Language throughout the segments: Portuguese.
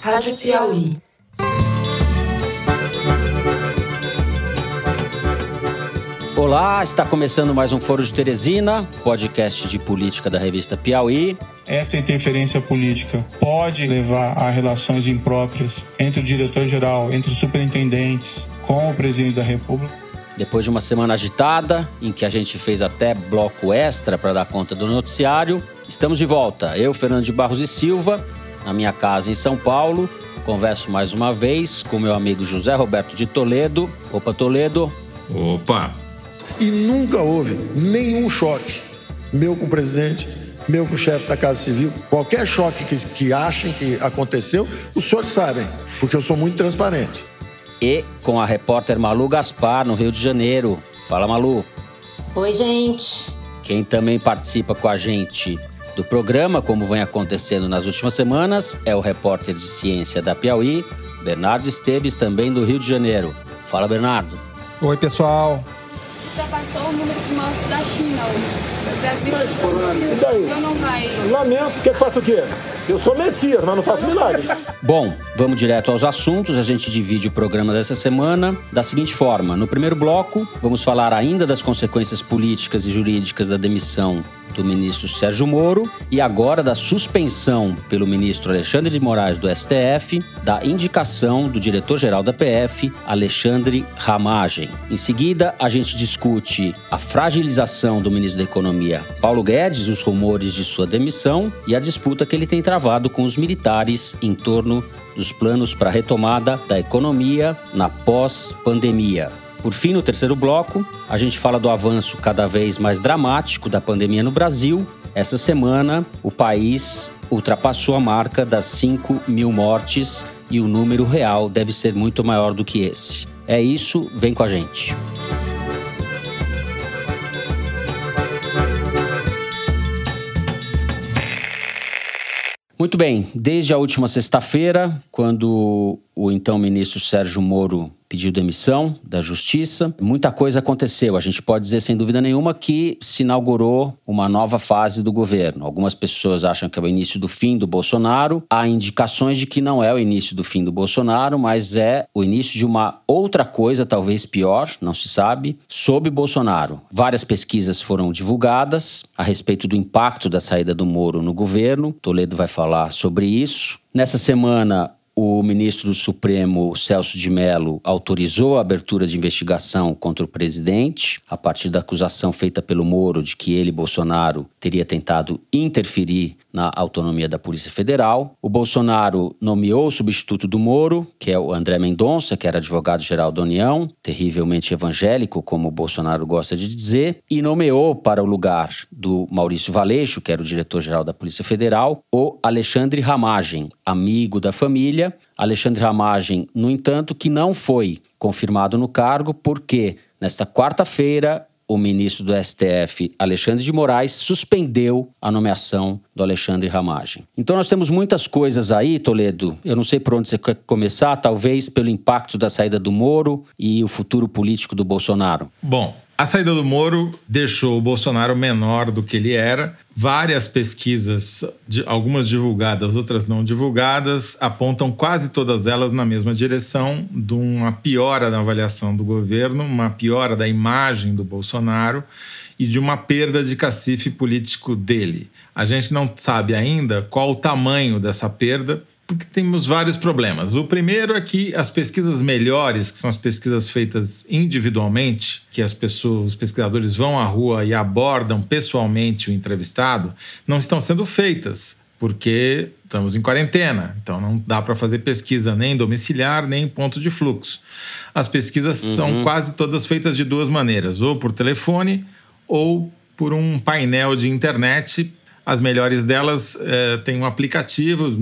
Rádio Piauí. Olá, está começando mais um Foro de Teresina, podcast de política da revista Piauí. Essa interferência política pode levar a relações impróprias entre o diretor-geral, entre os superintendentes, com o presidente da República. Depois de uma semana agitada, em que a gente fez até bloco extra para dar conta do noticiário, estamos de volta. Eu, Fernando de Barros e Silva, na minha casa em São Paulo. Converso mais uma vez com meu amigo José Roberto de Toledo. Opa, Toledo. Opa! E nunca houve nenhum choque meu com o presidente, meu com o chefe da Casa Civil. Qualquer choque que, que achem que aconteceu, os senhores sabem, porque eu sou muito transparente. E com a repórter Malu Gaspar, no Rio de Janeiro. Fala, Malu. Oi, gente. Quem também participa com a gente do programa, como vem acontecendo nas últimas semanas, é o repórter de ciência da Piauí, Bernardo Esteves, também do Rio de Janeiro. Fala, Bernardo. Oi, pessoal. Ultrapassou o número de mortes da China. O Brasil E daí? não vai. Lamento. Quer que faça o quê? Eu sou Messias, mas não faço milagre. Bom, vamos direto aos assuntos. A gente divide o programa dessa semana da seguinte forma: no primeiro bloco, vamos falar ainda das consequências políticas e jurídicas da demissão do ministro Sérgio Moro e agora da suspensão pelo ministro Alexandre de Moraes do STF da indicação do diretor-geral da PF, Alexandre Ramagem. Em seguida, a gente discute a fragilização do ministro da Economia, Paulo Guedes, os rumores de sua demissão e a disputa que ele tem travado com os militares em torno dos planos para a retomada da economia na pós-pandemia. Por fim, no terceiro bloco, a gente fala do avanço cada vez mais dramático da pandemia no Brasil. Essa semana, o país ultrapassou a marca das 5 mil mortes e o número real deve ser muito maior do que esse. É isso, vem com a gente. Muito bem, desde a última sexta-feira, quando o então ministro Sérgio Moro pediu demissão da Justiça. Muita coisa aconteceu. A gente pode dizer, sem dúvida nenhuma, que se inaugurou uma nova fase do governo. Algumas pessoas acham que é o início do fim do Bolsonaro. Há indicações de que não é o início do fim do Bolsonaro, mas é o início de uma outra coisa, talvez pior, não se sabe, sob Bolsonaro. Várias pesquisas foram divulgadas a respeito do impacto da saída do Moro no governo. Toledo vai falar sobre isso. Nessa semana, o ministro do Supremo, Celso de Mello, autorizou a abertura de investigação contra o presidente, a partir da acusação feita pelo Moro de que ele, Bolsonaro, teria tentado interferir na autonomia da Polícia Federal. O Bolsonaro nomeou o substituto do Moro, que é o André Mendonça, que era advogado-geral da União, terrivelmente evangélico, como o Bolsonaro gosta de dizer, e nomeou para o lugar do Maurício Valeixo, que era o diretor-geral da Polícia Federal, o Alexandre Ramagem, amigo da família. Alexandre Ramagem, no entanto, que não foi confirmado no cargo, porque nesta quarta-feira o ministro do STF, Alexandre de Moraes, suspendeu a nomeação do Alexandre Ramagem. Então nós temos muitas coisas aí, Toledo. Eu não sei por onde você quer começar, talvez pelo impacto da saída do Moro e o futuro político do Bolsonaro. Bom, a saída do Moro deixou o Bolsonaro menor do que ele era. Várias pesquisas, algumas divulgadas, outras não divulgadas, apontam quase todas elas na mesma direção de uma piora na avaliação do governo, uma piora da imagem do Bolsonaro e de uma perda de cacife político dele. A gente não sabe ainda qual o tamanho dessa perda, porque temos vários problemas. O primeiro é que as pesquisas melhores, que são as pesquisas feitas individualmente, que as pessoas, os pesquisadores vão à rua e abordam pessoalmente o entrevistado, não estão sendo feitas, porque estamos em quarentena, então não dá para fazer pesquisa nem domiciliar, nem em ponto de fluxo. As pesquisas uhum. são quase todas feitas de duas maneiras, ou por telefone ou por um painel de internet. As melhores delas é, têm um aplicativo,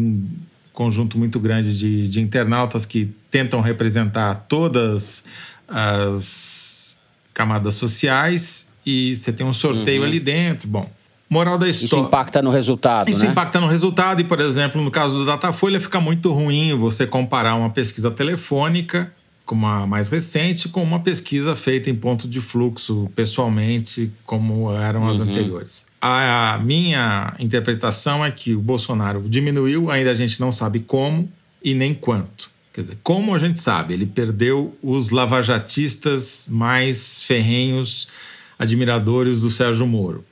conjunto muito grande de, de internautas que tentam representar todas as camadas sociais e você tem um sorteio uhum. ali dentro. Bom, moral da história. Isso impacta no resultado, Isso né? impacta no resultado e, por exemplo, no caso do Datafolha, fica muito ruim você comparar uma pesquisa telefônica como a mais recente, com uma pesquisa feita em ponto de fluxo pessoalmente, como eram uhum. as anteriores. A, a minha interpretação é que o Bolsonaro diminuiu, ainda a gente não sabe como, e nem quanto. Quer dizer, como a gente sabe, ele perdeu os lavajatistas mais ferrenhos, admiradores do Sérgio Moro.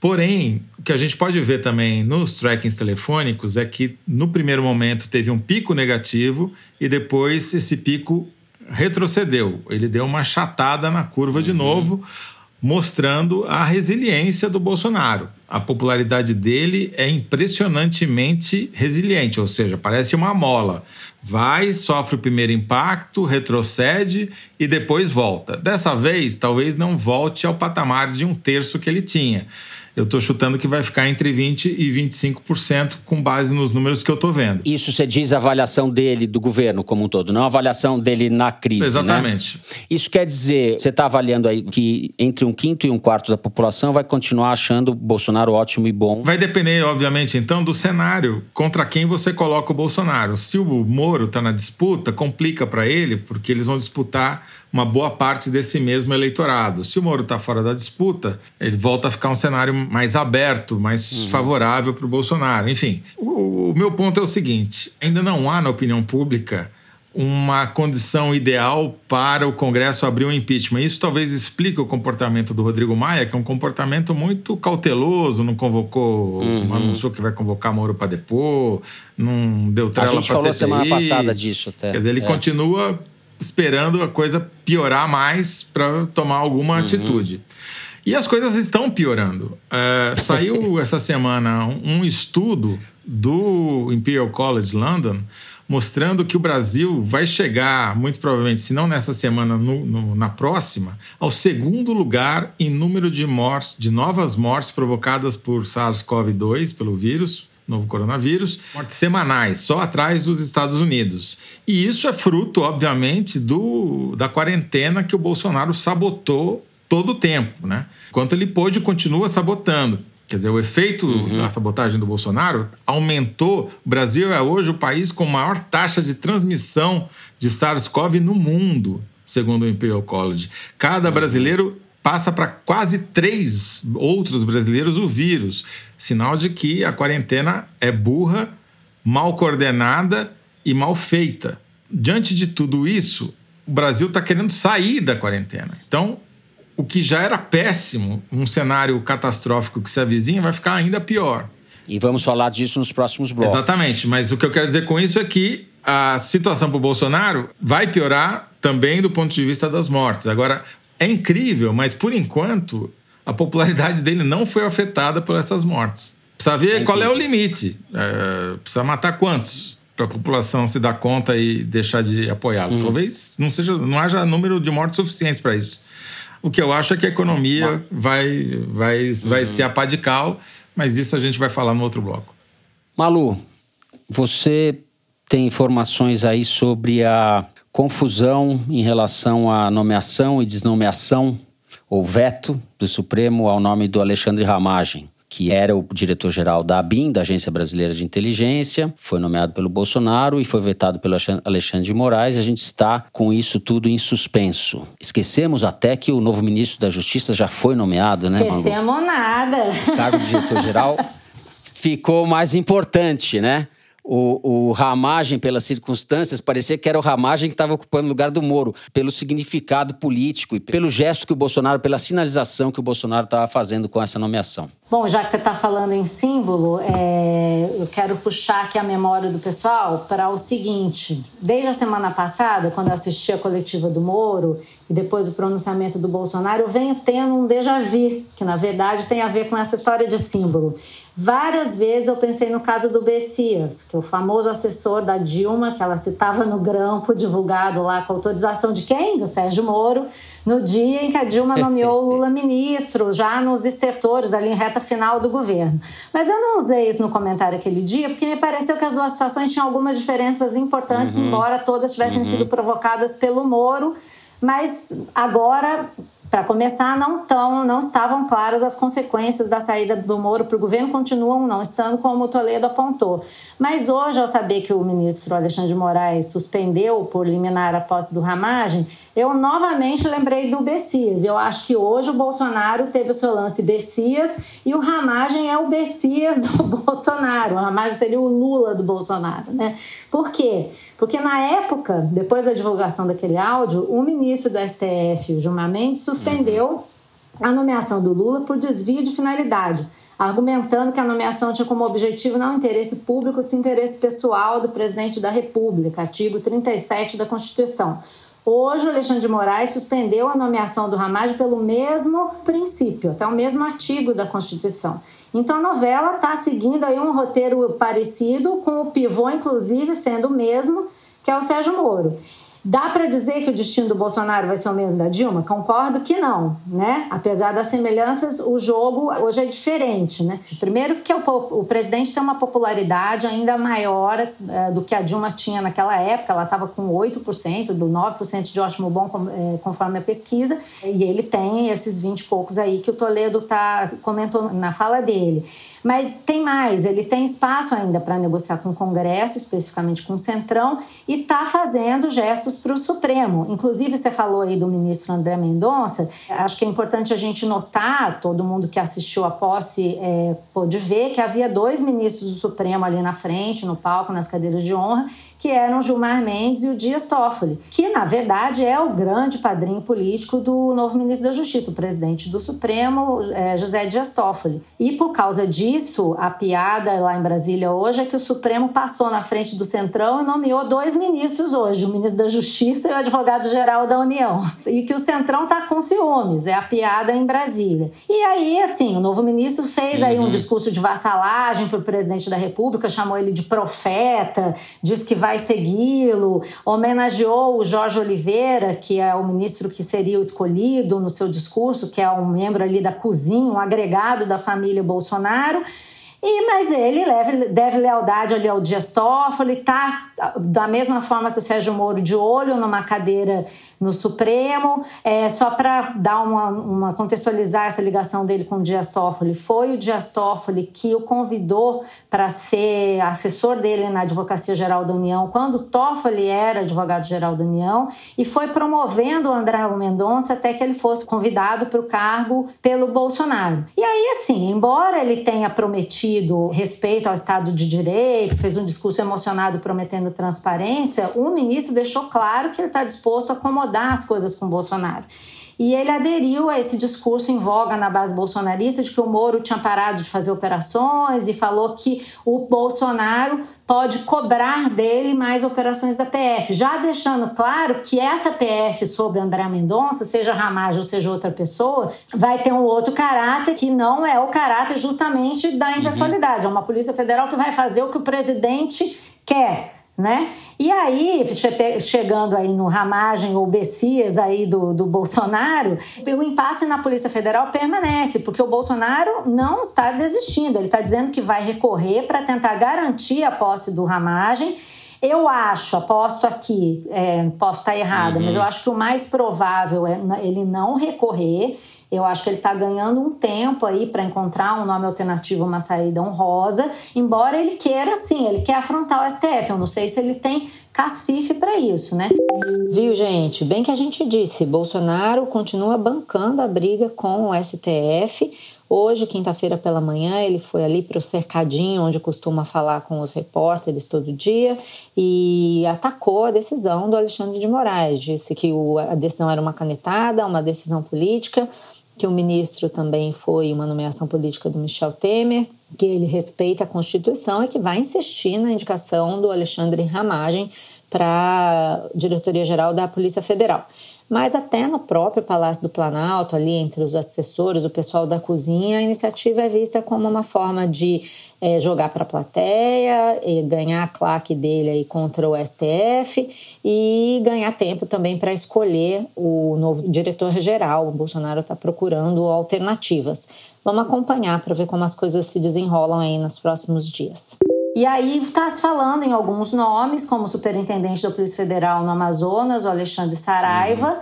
Porém, o que a gente pode ver também nos trackings telefônicos é que no primeiro momento teve um pico negativo e depois esse pico retrocedeu. Ele deu uma chatada na curva de novo, mostrando a resiliência do Bolsonaro. A popularidade dele é impressionantemente resiliente, ou seja, parece uma mola. Vai, sofre o primeiro impacto, retrocede e depois volta. Dessa vez, talvez não volte ao patamar de um terço que ele tinha eu estou chutando que vai ficar entre 20% e 25% com base nos números que eu estou vendo. Isso você diz a avaliação dele, do governo como um todo, não a avaliação dele na crise. Né? Exatamente. Né? Isso quer dizer, você está avaliando aí que entre um quinto e um quarto da população vai continuar achando o Bolsonaro ótimo e bom. Vai depender, obviamente, então, do cenário contra quem você coloca o Bolsonaro. Se o Moro está na disputa, complica para ele, porque eles vão disputar uma boa parte desse mesmo eleitorado. Se o Moro está fora da disputa, ele volta a ficar um cenário mais aberto, mais uhum. favorável para o Bolsonaro. Enfim, o, o meu ponto é o seguinte: ainda não há na opinião pública uma condição ideal para o Congresso abrir um impeachment. Isso talvez explique o comportamento do Rodrigo Maia, que é um comportamento muito cauteloso, não convocou, uhum. não anunciou que vai convocar Moro para depor, não deu trela para A gente falou CPI. semana passada disso até. Quer dizer, ele é. continua esperando a coisa piorar mais para tomar alguma uhum. atitude. E as coisas estão piorando. Uh, saiu essa semana um, estudo do Imperial College London mostrando que o Brasil vai chegar, muito provavelmente, se não nessa semana, no, no, na próxima, ao segundo lugar em número de mortes, de novas mortes provocadas por SARS-CoV-2, pelo vírus, novo coronavírus, mortes semanais, só atrás dos Estados Unidos. E isso é fruto, obviamente, do, da quarentena que o Bolsonaro sabotou todo o tempo, né? Enquanto ele pôde, continua sabotando. Quer dizer, o efeito uhum. da sabotagem do Bolsonaro aumentou. O Brasil é hoje o país com maior taxa de transmissão de SARS-CoV no mundo, segundo o Imperial College. Cada uhum. brasileiro passa para quase três outros brasileiros o vírus. Sinal de que a quarentena é burra, mal coordenada e mal feita. Diante de tudo isso, o Brasil está querendo sair da quarentena. Então, o que já era péssimo, um cenário catastrófico que se avizinha, vai ficar ainda pior. E vamos falar disso nos próximos blocos. Exatamente, mas o que eu quero dizer com isso é que a situação para o Bolsonaro vai piorar também do ponto de vista das mortes. Agora, é incrível, mas por enquanto a popularidade dele não foi afetada por essas mortes. Precisa ver é qual é o limite. É, precisa matar quantos para a população se dar conta e deixar de apoiá-lo. Hum. Talvez não seja, não haja número de mortes suficientes para isso. O que eu acho é que a economia vai, vai, vai uhum. ser a pá de cal, mas isso a gente vai falar no outro bloco. Malu, você tem informações aí sobre a confusão em relação à nomeação e desnomeação ou veto do Supremo ao nome do Alexandre Ramagem, que era o diretor-geral da ABIN, da Agência Brasileira de Inteligência, foi nomeado pelo Bolsonaro e foi vetado pelo Alexandre de Moraes. A gente está com isso tudo em suspenso. Esquecemos até que o novo ministro da Justiça já foi nomeado, né, Esquecemos nada. O cargo de diretor-geral ficou mais importante, né? O, o Ramagem, pelas circunstâncias, parecia que era o Ramagem que estava ocupando o lugar do Moro, pelo significado político e pelo gesto que o Bolsonaro, pela sinalização que o Bolsonaro estava fazendo com essa nomeação. Bom, já que você está falando em símbolo, é, eu quero puxar aqui a memória do pessoal para o seguinte: desde a semana passada, quando eu assisti a coletiva do Moro e depois o pronunciamento do Bolsonaro, eu venho tendo um déjà vu, que na verdade tem a ver com essa história de símbolo. Várias vezes eu pensei no caso do Bessias, que é o famoso assessor da Dilma, que ela citava no grampo divulgado lá com autorização de quem? Do Sérgio Moro, no dia em que a Dilma nomeou Lula ministro, já nos estertores, ali em reta final do governo. Mas eu não usei isso no comentário aquele dia, porque me pareceu que as duas situações tinham algumas diferenças importantes, uhum. embora todas tivessem uhum. sido provocadas pelo Moro. Mas agora Para começar, não, tão, não estavam claras as consequências da saída do Moro para o governo, continuam não estando, como o Toledo apontou. Mas hoje, ao saber que o ministro Alexandre de Moraes suspendeu por liminar a posse do Ramagem, eu novamente lembrei do Bessias. Eu acho que hoje o Bolsonaro teve o seu lance Bessias e o Ramagem é o Bessias do Bolsonaro. O Ramagem seria o Lula do Bolsonaro, né? Por quê? Porque na época, depois da divulgação daquele áudio, o ministro do STF, o Gilmar Mendes, suspendeu a nomeação do Lula por desvio de finalidade, argumentando que a nomeação tinha como objetivo não interesse público, sim interesse pessoal do presidente da República, artigo 37 da Constituição. Hoje, o Alexandre de Moraes suspendeu a nomeação do Ramage pelo mesmo princípio, até o mesmo artigo da Constituição. Então, a novela está seguindo aí um roteiro parecido, com o pivô, inclusive, sendo o mesmo, que é o Sérgio Moro. Dá para dizer que o destino do Bolsonaro vai ser o mesmo da Dilma? Concordo que não, né? Apesar das semelhanças, o jogo hoje é diferente, né? Primeiro que o, o presidente tem uma popularidade ainda maior é, do que a Dilma tinha naquela época, ela estava com 8%, do 9% de ótimo bom, é, conforme a pesquisa, e ele tem esses 20 e poucos aí que o Toledo tá, comentou na fala dele. Mas tem mais, ele tem espaço ainda para negociar com o Congresso, especificamente com o Centrão, e está fazendo gestos para o Supremo. Inclusive, você falou aí do ministro André Mendonça, acho que é importante a gente notar, todo mundo que assistiu a posse é, pôde ver, que havia dois ministros do Supremo ali na frente, no palco, nas cadeiras de honra, que eram Gilmar Mendes e o Dias Toffoli, que na verdade é o grande padrinho político do novo ministro da Justiça, o presidente do Supremo, é, José Dias Toffoli. E por causa disso, a piada lá em Brasília hoje é que o Supremo passou na frente do Centrão e nomeou dois ministros hoje, o ministro da Justiça e o advogado-geral da União. E que o Centrão está com ciúmes, é a piada em Brasília. E aí, assim, o novo ministro fez aí um uhum. discurso de vassalagem para o presidente da República, chamou ele de profeta, disse que vai vai segui-lo, homenageou o Jorge Oliveira, que é o ministro que seria o escolhido no seu discurso, que é um membro ali da cozinha, um agregado da família Bolsonaro. E, mas ele deve, deve lealdade ali ao Dias Toffoli, tá da mesma forma que o Sérgio Moro de olho numa cadeira no Supremo. É, só para dar uma, uma, contextualizar essa ligação dele com o Dias Toffoli, foi o Dias Toffoli que o convidou para ser assessor dele na Advocacia Geral da União, quando Toffoli era advogado-geral da União, e foi promovendo o André Mendonça até que ele fosse convidado para o cargo pelo Bolsonaro. E aí, assim, embora ele tenha prometido respeito ao Estado de Direito, fez um discurso emocionado prometendo transparência, o ministro deixou claro que ele está disposto a acomodar acomodar as coisas com Bolsonaro. E ele aderiu a esse discurso em voga na base bolsonarista de que o Moro tinha parado de fazer operações e falou que o Bolsonaro pode cobrar dele mais operações da PF, já deixando claro que essa PF sobre André Mendonça, seja Ramage ou seja outra pessoa, vai ter um outro caráter que não é o caráter justamente da impessoalidade. Uhum. É uma Polícia Federal que vai fazer o que o presidente quer né? E aí, chegando aí no ramagem ou Bessias aí do, do Bolsonaro, o impasse na Polícia Federal permanece, porque o Bolsonaro não está desistindo, ele está dizendo que vai recorrer para tentar garantir a posse do ramagem. Eu acho, aposto aqui, é, posso estar errada, uhum. mas eu acho que o mais provável é ele não recorrer eu acho que ele está ganhando um tempo aí para encontrar um nome alternativo, uma saída honrosa, embora ele queira, sim, ele quer afrontar o STF. Eu não sei se ele tem cacife para isso, né? Viu, gente? Bem que a gente disse, Bolsonaro continua bancando a briga com o STF. Hoje, quinta-feira pela manhã, ele foi ali para o cercadinho, onde costuma falar com os repórteres todo dia, e atacou a decisão do Alexandre de Moraes. Disse que a decisão era uma canetada, uma decisão política que o ministro também foi uma nomeação política do Michel Temer, que ele respeita a Constituição e que vai insistir na indicação do Alexandre Ramagem para a diretoria-geral da Polícia Federal mas até no próprio Palácio do Planalto, ali entre os assessores, o pessoal da cozinha, a iniciativa é vista como uma forma de é, jogar para a plateia, ganhar a claque dele aí contra o STF e ganhar tempo também para escolher o novo diretor-geral. O Bolsonaro está procurando alternativas. Vamos acompanhar para ver como as coisas se desenrolam aí nos próximos dias. E aí está se falando em alguns nomes, como o superintendente da Polícia Federal no Amazonas, o Alexandre Saraiva, uhum.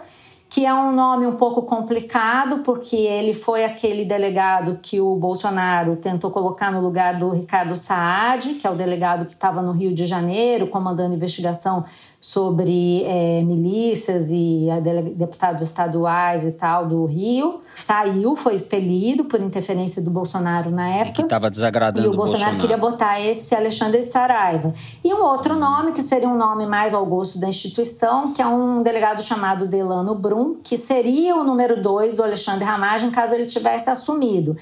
que é um nome um pouco complicado, porque ele foi aquele delegado que o Bolsonaro tentou colocar no lugar do Ricardo Saad, que é o delegado que estava no Rio de Janeiro, comandando investigação sobre é, milícias e deputados estaduais e tal do Rio. Saiu, foi expelido por interferência do Bolsonaro na época. E que estava desagradando E o Bolsonaro, Bolsonaro, queria botar esse Alexandre Saraiva. E um outro nome, que seria um nome mais ao gosto da instituição, que é um delegado chamado Delano Brum, que seria o número dois do Alexandre Ramagem, caso ele tivesse assumido.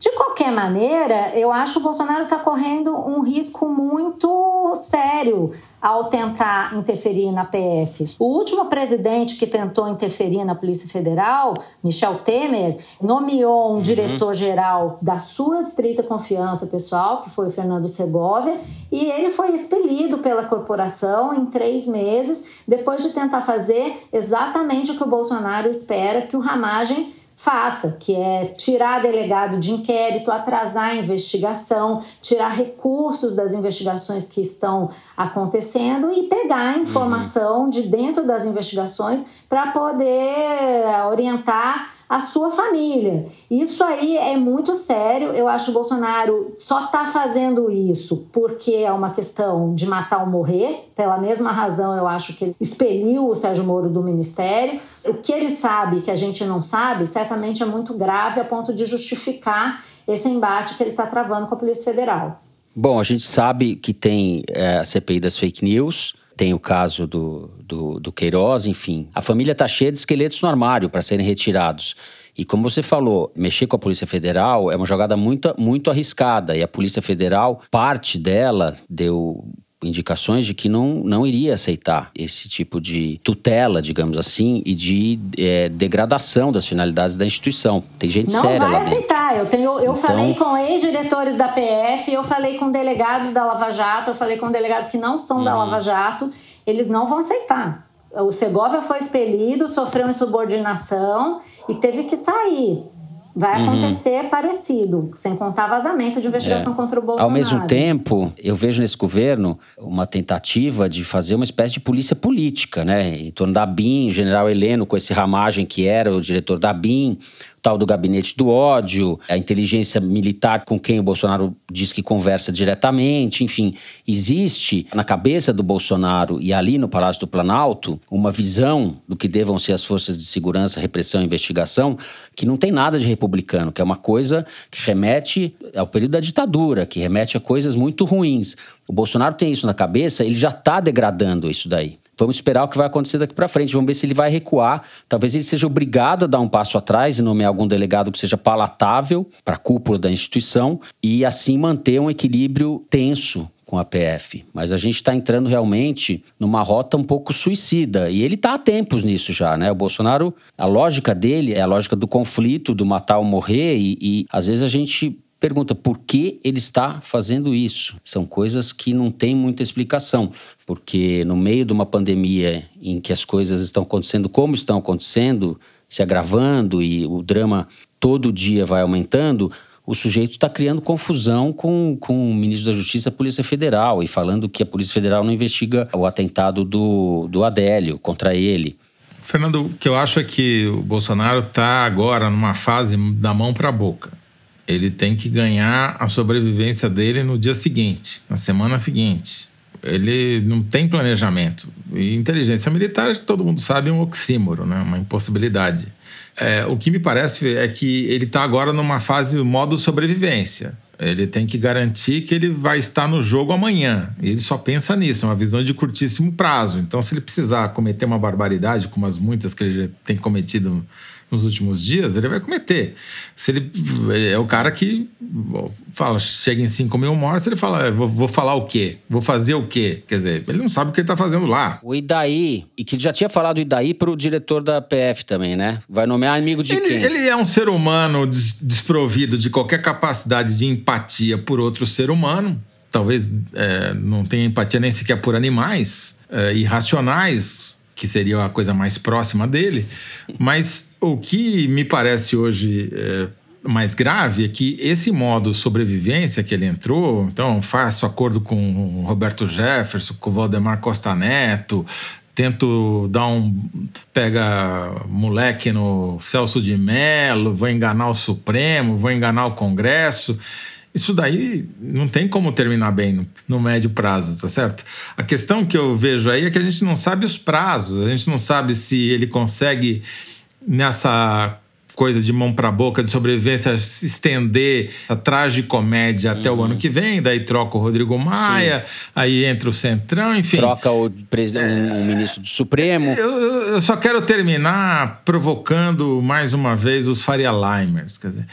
De qualquer maneira, eu acho que o Bolsonaro está correndo um risco muito sério ao tentar interferir na PF. O último presidente que tentou interferir na Polícia Federal, Michel Temer, nomeou um uhum. diretor-geral da sua estrita confiança pessoal, que foi o Fernando Segovia, e ele foi expelido pela corporação em três meses, depois de tentar fazer exatamente o que o Bolsonaro espera que o Ramagem faça, que é tirar delegado de inquérito, atrasar a investigação, tirar recursos das investigações que estão acontecendo e pegar a informação uhum. de dentro das investigações para poder orientar a sua família. Isso aí é muito sério. Eu acho que o Bolsonaro só está fazendo isso porque é uma questão de matar ou morrer. Pela mesma razão, eu acho que ele expeliu o Sérgio Moro do ministério. O que ele sabe que a gente não sabe, certamente é muito grave a ponto de justificar esse embate que ele está travando com a Polícia Federal. Bom, a gente sabe que tem é, a CPI das fake news, tem o caso do, do, do Queiroz, enfim. A família está cheia de esqueletos no armário para serem retirados. E como você falou, mexer com a Polícia Federal é uma jogada muito, muito arriscada. E a Polícia Federal, parte dela deu indicações de que não, não iria aceitar esse tipo de tutela, digamos assim, e de é, degradação das finalidades da instituição. Tem gente não séria lá Não vai aceitar. Eu, tenho, eu então... falei com ex-diretores da PF, eu falei com delegados da Lava Jato, eu falei com delegados que não são uhum. da Lava Jato, eles não vão aceitar. O Segovia foi expelido, sofreu insubordinação e teve que sair. Vai uhum. acontecer uhum. parecido, sem contar vazamento de investigação é. contra o Bolsonaro. Ao mesmo tempo, eu vejo nesse governo uma tentativa de fazer uma espécie de polícia política, né? Em torno da BIM, o general Heleno, com esse ramagem que era o diretor da BIM, tal do gabinete do ódio, a inteligência militar com quem o Bolsonaro diz que conversa diretamente, enfim, existe na cabeça do Bolsonaro e ali no Palácio do Planalto uma visão do que devam ser as forças de segurança, repressão e investigação que não tem nada de republicano, que é uma coisa que remete ao período da ditadura, que remete a coisas muito ruins. O Bolsonaro tem isso na cabeça, ele já está degradando isso daí. Vamos esperar o que vai acontecer daqui para frente. Vamos ver se ele vai recuar. Talvez ele seja obrigado a dar um passo atrás e nomear algum delegado que seja palatável para a cúpula da instituição e assim manter um equilíbrio tenso com a PF. Mas a gente está entrando realmente numa rota um pouco suicida. E ele está há tempos nisso já, né? O Bolsonaro, a lógica dele é a lógica do conflito, do matar ou morrer. E, e às vezes a gente pergunta por que ele está fazendo isso. São coisas que não têm muita explicação, porque no meio de uma pandemia em que as coisas estão acontecendo como estão acontecendo, se agravando e o drama todo dia vai aumentando, o sujeito está criando confusão com, com o ministro da Justiça a Polícia Federal e falando que a Polícia Federal não investiga o atentado do, do Adélio contra ele. Fernando, o que eu acho é que o Bolsonaro está agora numa fase da mão para a boca ele tem que ganhar a sobrevivência dele no dia seguinte, na semana seguinte. Ele não tem planejamento. E inteligência militar, todo mundo sabe, é um oxímoro, né? uma impossibilidade. É, o que me parece é que ele está agora numa fase modo sobrevivência. Ele tem que garantir que ele vai estar no jogo amanhã. Ele só pensa nisso, é uma visão de curtíssimo prazo. Então, se ele precisar cometer uma barbaridade, como as muitas que ele tem cometido nos últimos dias, ele vai cometer. Se ele é o cara que fala, chega em 5 mil mortes, ele fala, é, vou, vou, falar o quê? Vou fazer o quê? Quer dizer, ele não sabe o que ele está fazendo lá. O Idaí, e que já tinha falado o Idaí para o diretor da PF também, né? Vai nomear amigo de ele, quem? Ele é um ser humano desprovido de qualquer capacidade de empatia por outro ser humano. Talvez é, não tenha empatia nem sequer por animais é, irracionais, que seria a coisa mais próxima dele. Mas o que me parece hoje é, mais grave é que esse modo sobrevivência que ele entrou, então faço acordo com Roberto Jefferson, com Valdemar Costa Neto, tento dar um. pega moleque no Celso de Mello, vou enganar o Supremo, vou enganar o Congresso. Isso daí não tem como terminar bem no, no, médio prazo, tá certo? A questão que eu vejo aí é que a gente não sabe os prazos, a gente não sabe se ele consegue nessa coisa de mão para boca, de sobrevivência, se estender a tragicomédia até o ano que vem, daí troca o Rodrigo Maia, Sim. aí entra o Centrão, enfim. Troca o, presidente, é, ministro do Supremo. Eu, eu, só quero terminar provocando mais uma vez os Faria Limers, quer dizer.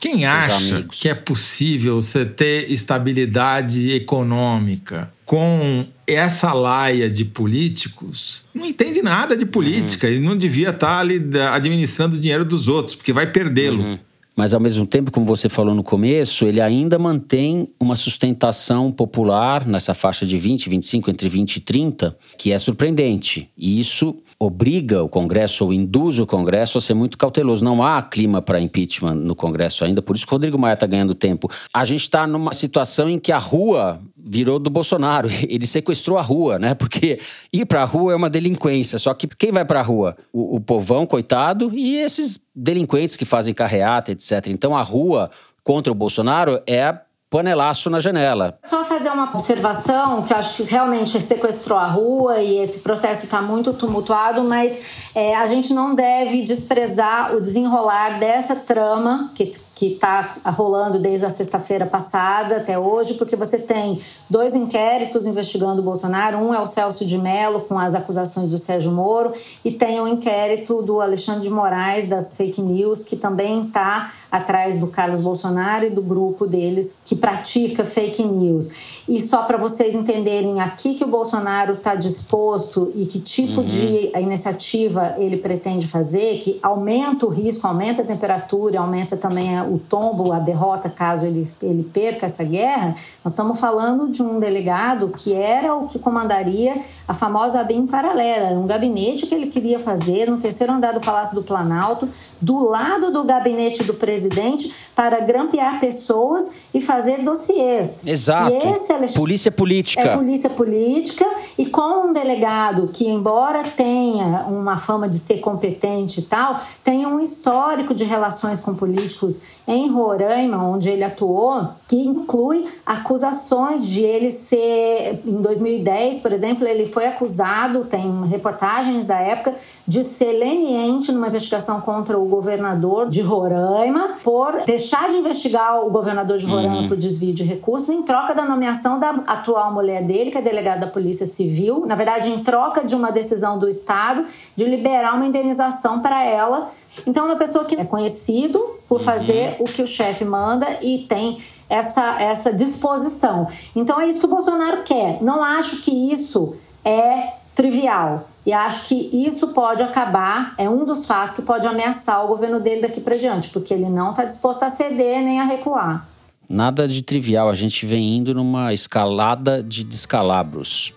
Quem acha amigos. que é possível você ter estabilidade econômica com essa laia de políticos não entende nada de política uhum. e não devia estar ali administrando o dinheiro dos outros, porque vai perdê-lo. Uhum. Mas, ao mesmo tempo, como você falou no começo, ele ainda mantém uma sustentação popular nessa faixa de 20, 25, entre 20 e 30, que é surpreendente. E isso obriga o Congresso ou induz o Congresso a ser muito cauteloso. Não há clima para impeachment no Congresso ainda, por isso que o Rodrigo Maia está ganhando tempo. A gente está numa situação em que a rua virou do Bolsonaro. Ele sequestrou a rua, né? Porque ir para a rua é uma delinquência. Só que quem vai para a rua? O, o povão, coitado, e esses delinquentes que fazem carreata, etc. Então a rua contra o Bolsonaro é panelaço na janela. Só fazer uma observação, que acho que realmente sequestrou a rua e esse processo está muito tumultuado, mas é, a gente não deve desprezar o desenrolar dessa trama que está rolando desde a sexta-feira passada até hoje, porque você tem dois inquéritos investigando o Bolsonaro. Um é o Celso de Mello, com as acusações do Sérgio Moro, e tem o um inquérito do Alexandre de Moraes, das fake news, que também está atrás do Carlos Bolsonaro e do grupo deles que pratica fake news. E só para vocês entenderem aqui que o Bolsonaro está disposto e que tipo uhum. de iniciativa ele pretende fazer, que aumenta o risco, aumenta a temperatura, aumenta também o tombo, a derrota, caso ele, ele perca essa guerra, nós estamos falando de um delegado que era o que comandaria a famosa BIM paralela, um gabinete que ele queria fazer no terceiro andar do Palácio do Planalto, do lado do gabinete do presidente, para grampear pessoas e fazer dossiês. Exato. Esse polícia política. É polícia política e com um delegado que, embora tenha uma fama de ser competente e tal, tem um histórico de relações com políticos em Roraima, onde ele atuou, que inclui acusações de ele ser, em 2010, por exemplo, ele foi acusado, tem reportagens da época, de ser leniente numa investigação contra o governador de Roraima por deixar de investigar o governador de Roraima uhum. por desvio de recursos em troca da nomeação da atual mulher dele, que é delegada da Polícia Civil, na verdade, em troca de uma decisão do Estado de liberar uma indenização para ela. Então, é uma pessoa que é conhecido por uhum. fazer o que o chefe manda e tem essa, essa disposição. Então, é isso que o Bolsonaro quer. Não acho que isso é trivial. E acho que isso pode acabar, é um dos fatos que pode ameaçar o governo dele daqui para diante, porque ele não está disposto a ceder nem a recuar. Nada de trivial, a gente vem indo numa escalada de descalabros.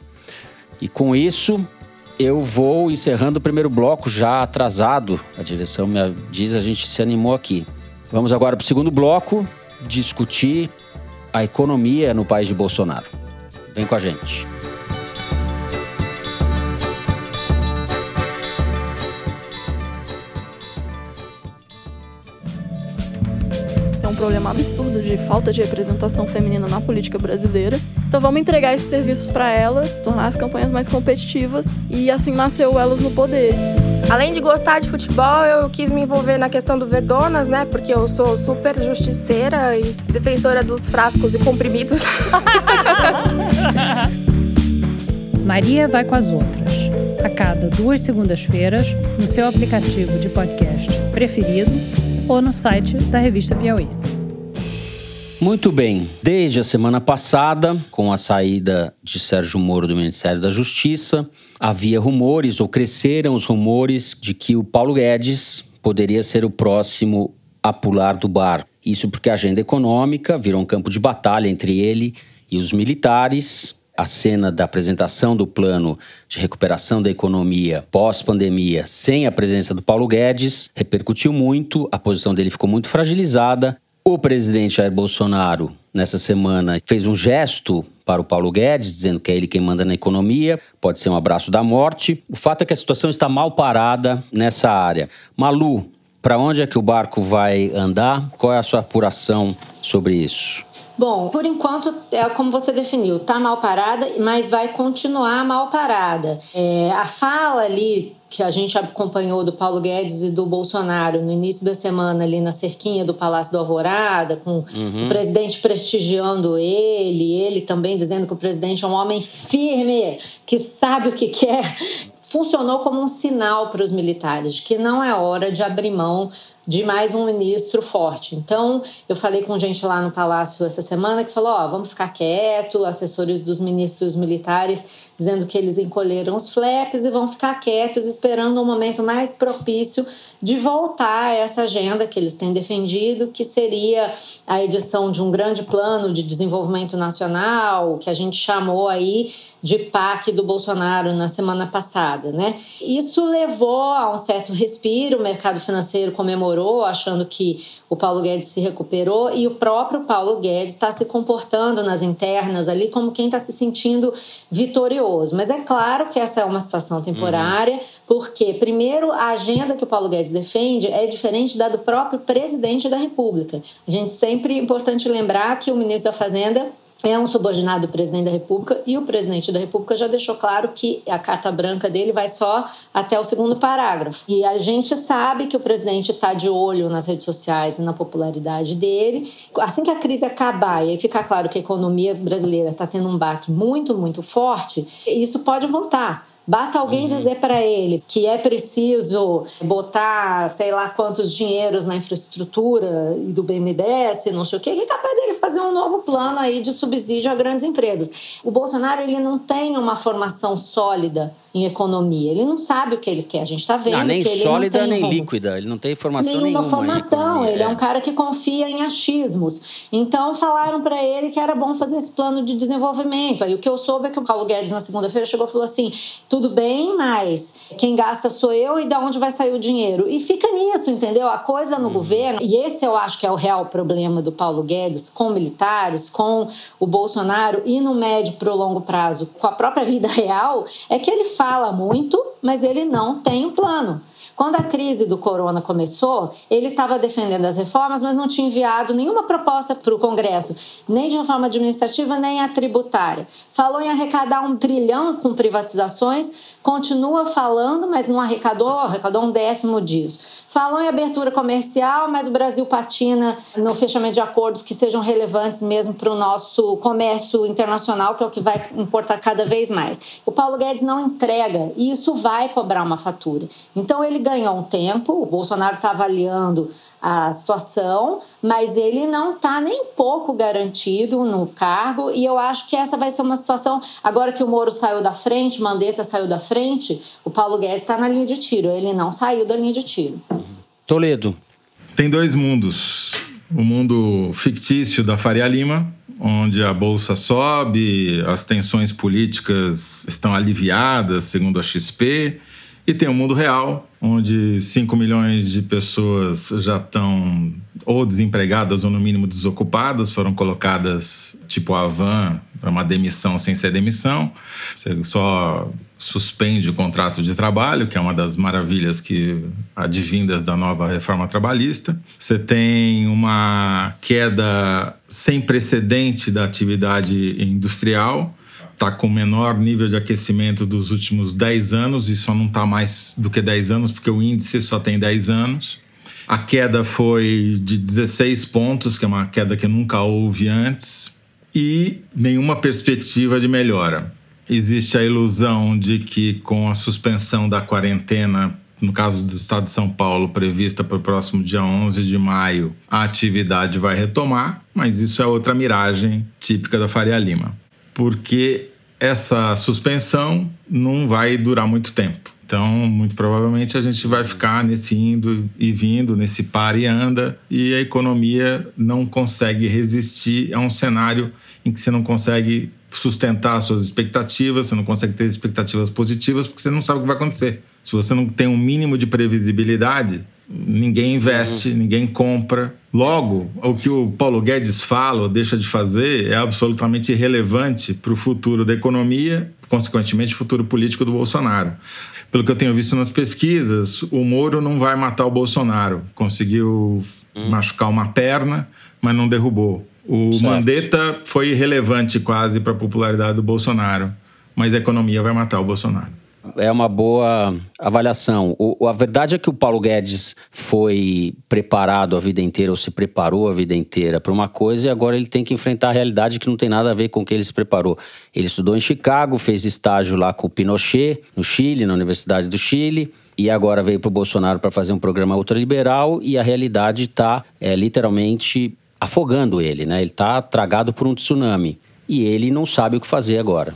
E com isso, eu vou encerrando o primeiro bloco já atrasado. A direção me diz, a gente se animou aqui. Vamos agora para o segundo bloco discutir a economia no país de Bolsonaro. Vem com a gente. Problema absurdo de falta de representação feminina na política brasileira. Então vamos entregar esses serviços para elas, tornar as campanhas mais competitivas e assim nasceu elas no poder. Além de gostar de futebol, eu quis me envolver na questão do Verdonas, né? Porque eu sou super justiceira e defensora dos frascos e comprimidos. Maria vai com as outras. A cada duas segundas-feiras, no seu aplicativo de podcast preferido ou no site da revista Piauí. Muito bem. Desde a semana passada, com a saída de Sérgio Moro do Ministério da Justiça, havia rumores, ou cresceram os rumores, de que o Paulo Guedes poderia ser o próximo a pular do bar. Isso porque a agenda econômica virou um campo de batalha entre ele e os militares, a cena da apresentação do plano de recuperação da economia pós-pandemia sem a presença do Paulo Guedes repercutiu muito, a posição dele ficou muito fragilizada. O presidente Jair Bolsonaro, nessa semana, fez um gesto para o Paulo Guedes, dizendo que é ele quem manda na economia, pode ser um abraço da morte. O fato é que a situação está mal parada nessa área. Malu, para onde é que o barco vai andar? Qual é a sua apuração sobre isso? Bom, por enquanto, é como você definiu, tá mal parada, mas vai continuar mal parada. É, a fala ali que a gente acompanhou do Paulo Guedes e do Bolsonaro no início da semana ali na cerquinha do Palácio do Alvorada, com uhum. o presidente prestigiando ele, ele também dizendo que o presidente é um homem firme, que sabe o que quer, funcionou como um sinal para os militares de que não é hora de abrir mão de mais um ministro forte. Então, eu falei com gente lá no palácio essa semana que falou: ó, vamos ficar quieto, assessores dos ministros militares dizendo que eles encolheram os flaps e vão ficar quietos, esperando um momento mais propício de voltar a essa agenda que eles têm defendido, que seria a edição de um grande plano de desenvolvimento nacional, que a gente chamou aí de PAC do Bolsonaro na semana passada, né? Isso levou a um certo respiro, o mercado financeiro comemorou, achando que o Paulo Guedes se recuperou e o próprio Paulo Guedes está se comportando nas internas ali como quem está se sentindo vitorioso. Mas é claro que essa é uma situação temporária, uhum. porque, primeiro, a agenda que o Paulo Guedes defende é diferente da do próprio presidente da República. A gente sempre é importante lembrar que o ministro da Fazenda é um subordinado do presidente da República e o presidente da República já deixou claro que a carta branca dele vai só até o segundo parágrafo. E a gente sabe que o presidente está de olho nas redes sociais e na popularidade dele. Assim que a crise acabar e ficar claro que a economia brasileira está tendo um baque muito, muito forte, isso pode voltar. Basta alguém uhum. dizer para ele que é preciso botar, sei lá quantos dinheiros na infraestrutura e do BNDES, não sei o quê, que é capaz dele fazer um novo plano aí de subsídio a grandes empresas. O Bolsonaro ele não tem uma formação sólida em economia. Ele não sabe o que ele quer. A gente está vendo não, nem que ele sólida não tem nem líquida. Ele não tem formação nenhuma. Nenhuma formação. Ele é. é um cara que confia em achismos. Então falaram para ele que era bom fazer esse plano de desenvolvimento. Aí o que eu soube é que o Paulo Guedes na segunda-feira chegou e falou assim: tudo bem, mas quem gasta sou eu e da onde vai sair o dinheiro? E fica nisso, entendeu? A coisa no uhum. governo. E esse eu acho que é o real problema do Paulo Guedes com militares, com o Bolsonaro e no médio para o longo prazo, com a própria vida real, é que ele fala muito, mas ele não tem um plano. Quando a crise do corona começou, ele estava defendendo as reformas, mas não tinha enviado nenhuma proposta para o Congresso, nem de reforma administrativa, nem a tributária. Falou em arrecadar um trilhão com privatizações, continua falando, mas não arrecadou, arrecadou um décimo disso. Falou em abertura comercial, mas o Brasil patina no fechamento de acordos que sejam relevantes mesmo para o nosso comércio internacional, que é o que vai importar cada vez mais. O Paulo Guedes não entrega e isso vai cobrar uma fatura. Então ele ganhou um tempo, o Bolsonaro está avaliando a situação, mas ele não está nem pouco garantido no cargo e eu acho que essa vai ser uma situação. Agora que o Moro saiu da frente, Mandetta saiu da frente, o Paulo Guedes está na linha de tiro. Ele não saiu da linha de tiro. Toledo. Tem dois mundos. O mundo fictício da Faria Lima, onde a bolsa sobe, as tensões políticas estão aliviadas, segundo a XP, e tem o mundo real, onde 5 milhões de pessoas já estão ou desempregadas ou no mínimo desocupadas, foram colocadas tipo a van para uma demissão sem ser demissão. Você só suspende o contrato de trabalho, que é uma das maravilhas que advindas da nova reforma trabalhista. Você tem uma queda sem precedente da atividade industrial está com o menor nível de aquecimento dos últimos 10 anos e só não está mais do que 10 anos, porque o índice só tem 10 anos. A queda foi de 16 pontos, que é uma queda que nunca houve antes, e nenhuma perspectiva de melhora. Existe a ilusão de que, com a suspensão da quarentena, no caso do estado de São Paulo, prevista para o próximo dia 11 de maio, a atividade vai retomar, mas isso é outra miragem típica da Faria Lima porque essa suspensão não vai durar muito tempo. Então, muito provavelmente a gente vai ficar nesse indo e vindo, nesse par e anda, e a economia não consegue resistir a um cenário em que você não consegue sustentar suas expectativas, você não consegue ter expectativas positivas, porque você não sabe o que vai acontecer. Se você não tem um mínimo de previsibilidade, ninguém investe, uhum. ninguém compra. Logo, o que o Paulo Guedes fala ou deixa de fazer é absolutamente irrelevante para o futuro da economia, consequentemente, o futuro político do Bolsonaro. Pelo que eu tenho visto nas pesquisas, o Moro não vai matar o Bolsonaro. Conseguiu uhum. machucar uma perna, mas não derrubou. O certo. Mandetta foi irrelevante quase para a popularidade do Bolsonaro, mas a economia vai matar o Bolsonaro é uma boa avaliação. O, a verdade é que o Paulo Guedes foi preparado a vida inteira, ou se preparou a vida inteira para uma coisa, e agora ele tem que enfrentar a realidade que não tem nada a ver com o que ele se preparou. Ele estudou em Chicago, fez estágio lá com o Pinochet, no Chile, na Universidade do Chile. E agora veio para o Bolsonaro para fazer um programa ultraliberal e a realidade está é, literalmente afogando ele, né? Ele está tragado por um tsunami e ele não sabe o que fazer agora.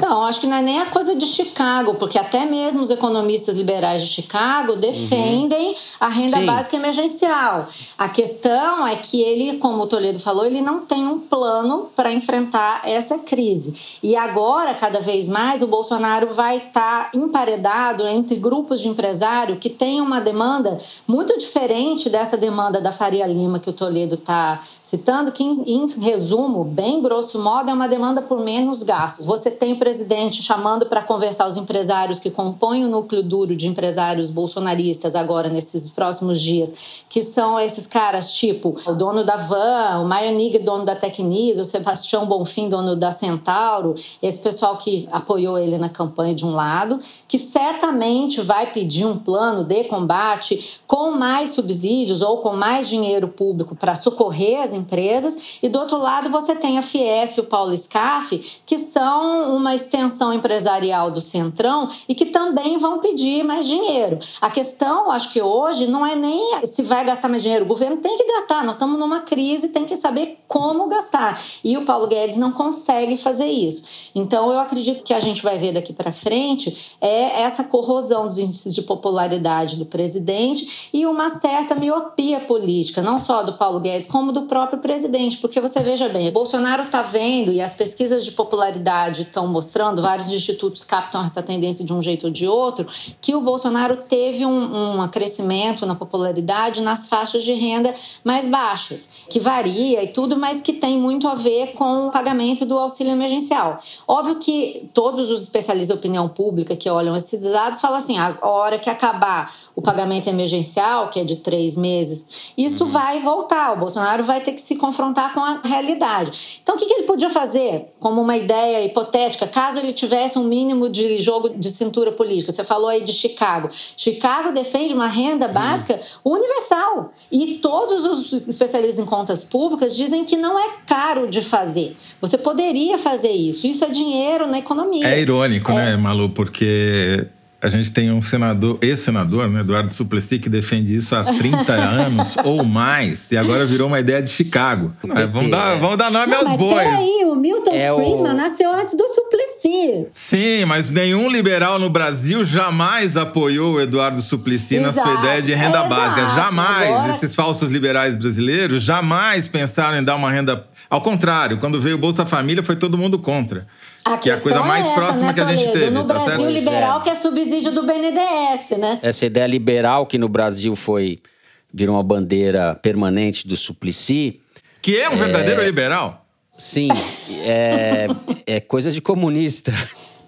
Não, acho que não é nem a coisa de Chicago, porque até mesmo os economistas liberais de Chicago defendem uhum. a renda Sim. básica emergencial. A questão é que ele, como o Toledo falou, ele não tem um plano para enfrentar essa crise. E agora, cada vez mais, o Bolsonaro vai estar tá emparedado entre grupos de empresário que têm uma demanda muito diferente dessa demanda da Faria Lima que o Toledo está citando, que, em, em resumo, bem grosso modo, é uma demanda por menos gastos. Você tem presidente chamando para conversar os empresários que compõem o núcleo duro de empresários bolsonaristas agora, nesses próximos dias, que são esses caras tipo o dono da Van, o Maionig, dono da Tecnis, o Sebastião Bonfim, dono da Centauro, esse pessoal que apoiou ele na campanha de um lado, que certamente vai pedir um plano de combate com mais subsídios ou com mais dinheiro público para socorrer as empresas, e do outro lado você tem a Fiesp e o Paulo Scaff, que são uma extensão empresarial do Centrão e que também vão pedir mais dinheiro. A questão, acho que hoje, não é nem se vai gastar mais dinheiro, o governo tem que gastar, nós estamos numa crise, tem que saber como gastar. E o Paulo Guedes não consegue fazer isso. Então, eu acredito que a gente vai ver daqui para frente é essa corrosão dos índices de popularidade do presidente e uma certa miopia política, não só do Paulo Guedes, como do próprio presidente, porque você veja bem, Bolsonaro está vendo e as pesquisas de popularidade estão mostrando, vários institutos captam essa tendência de um jeito ou de outro, que o Bolsonaro teve um, um crescimento na popularidade nas faixas de renda mais baixas, que varia e tudo, mas que tem muito a ver com o pagamento do auxílio emergencial. Óbvio que todos os especialistas de opinião pública que olham esses dados falam assim: a hora que acabar o pagamento emergencial, que é de três meses, isso uhum. vai voltar. O Bolsonaro vai ter que se confrontar com a realidade. Então, o que, ele podia fazer, como uma ideia hipotética, caso ele tivesse um mínimo de jogo de cintura política? Você falou aí de Chicago. Chicago defende uma renda básica universal. E todos os especialistas em contas públicas dizem que não é caro de fazer. Você poderia fazer isso. Isso é dinheiro na economia. É irônico, é. né, Malu? Porque a gente tem um senador, ex-senador, né, Eduardo Suplicy, que defende isso há 30 anos ou mais, e agora virou uma ideia de Chicago. É, vamos, dar, vamos dar nome Não, aos mas bois. Peraí, o Milton é Friedman o... nasceu antes do Suplicy. Sim, mas nenhum liberal no Brasil jamais apoiou o Eduardo Suplicy Exato. na sua ideia de renda Exato. básica. Jamais. Agora... Esses falsos liberais brasileiros jamais pensaram em dar uma renda. Ao contrário, quando veio o Bolsa Família, foi todo mundo contra. A que é a coisa mais é essa, próxima né, que a gente teve. No tá Brasil certo? liberal, que é subsídio do BNDES, né? Essa ideia liberal que no Brasil foi virou uma bandeira permanente do Suplicy. Que é um verdadeiro liberal? Sim, é, é coisa de comunista.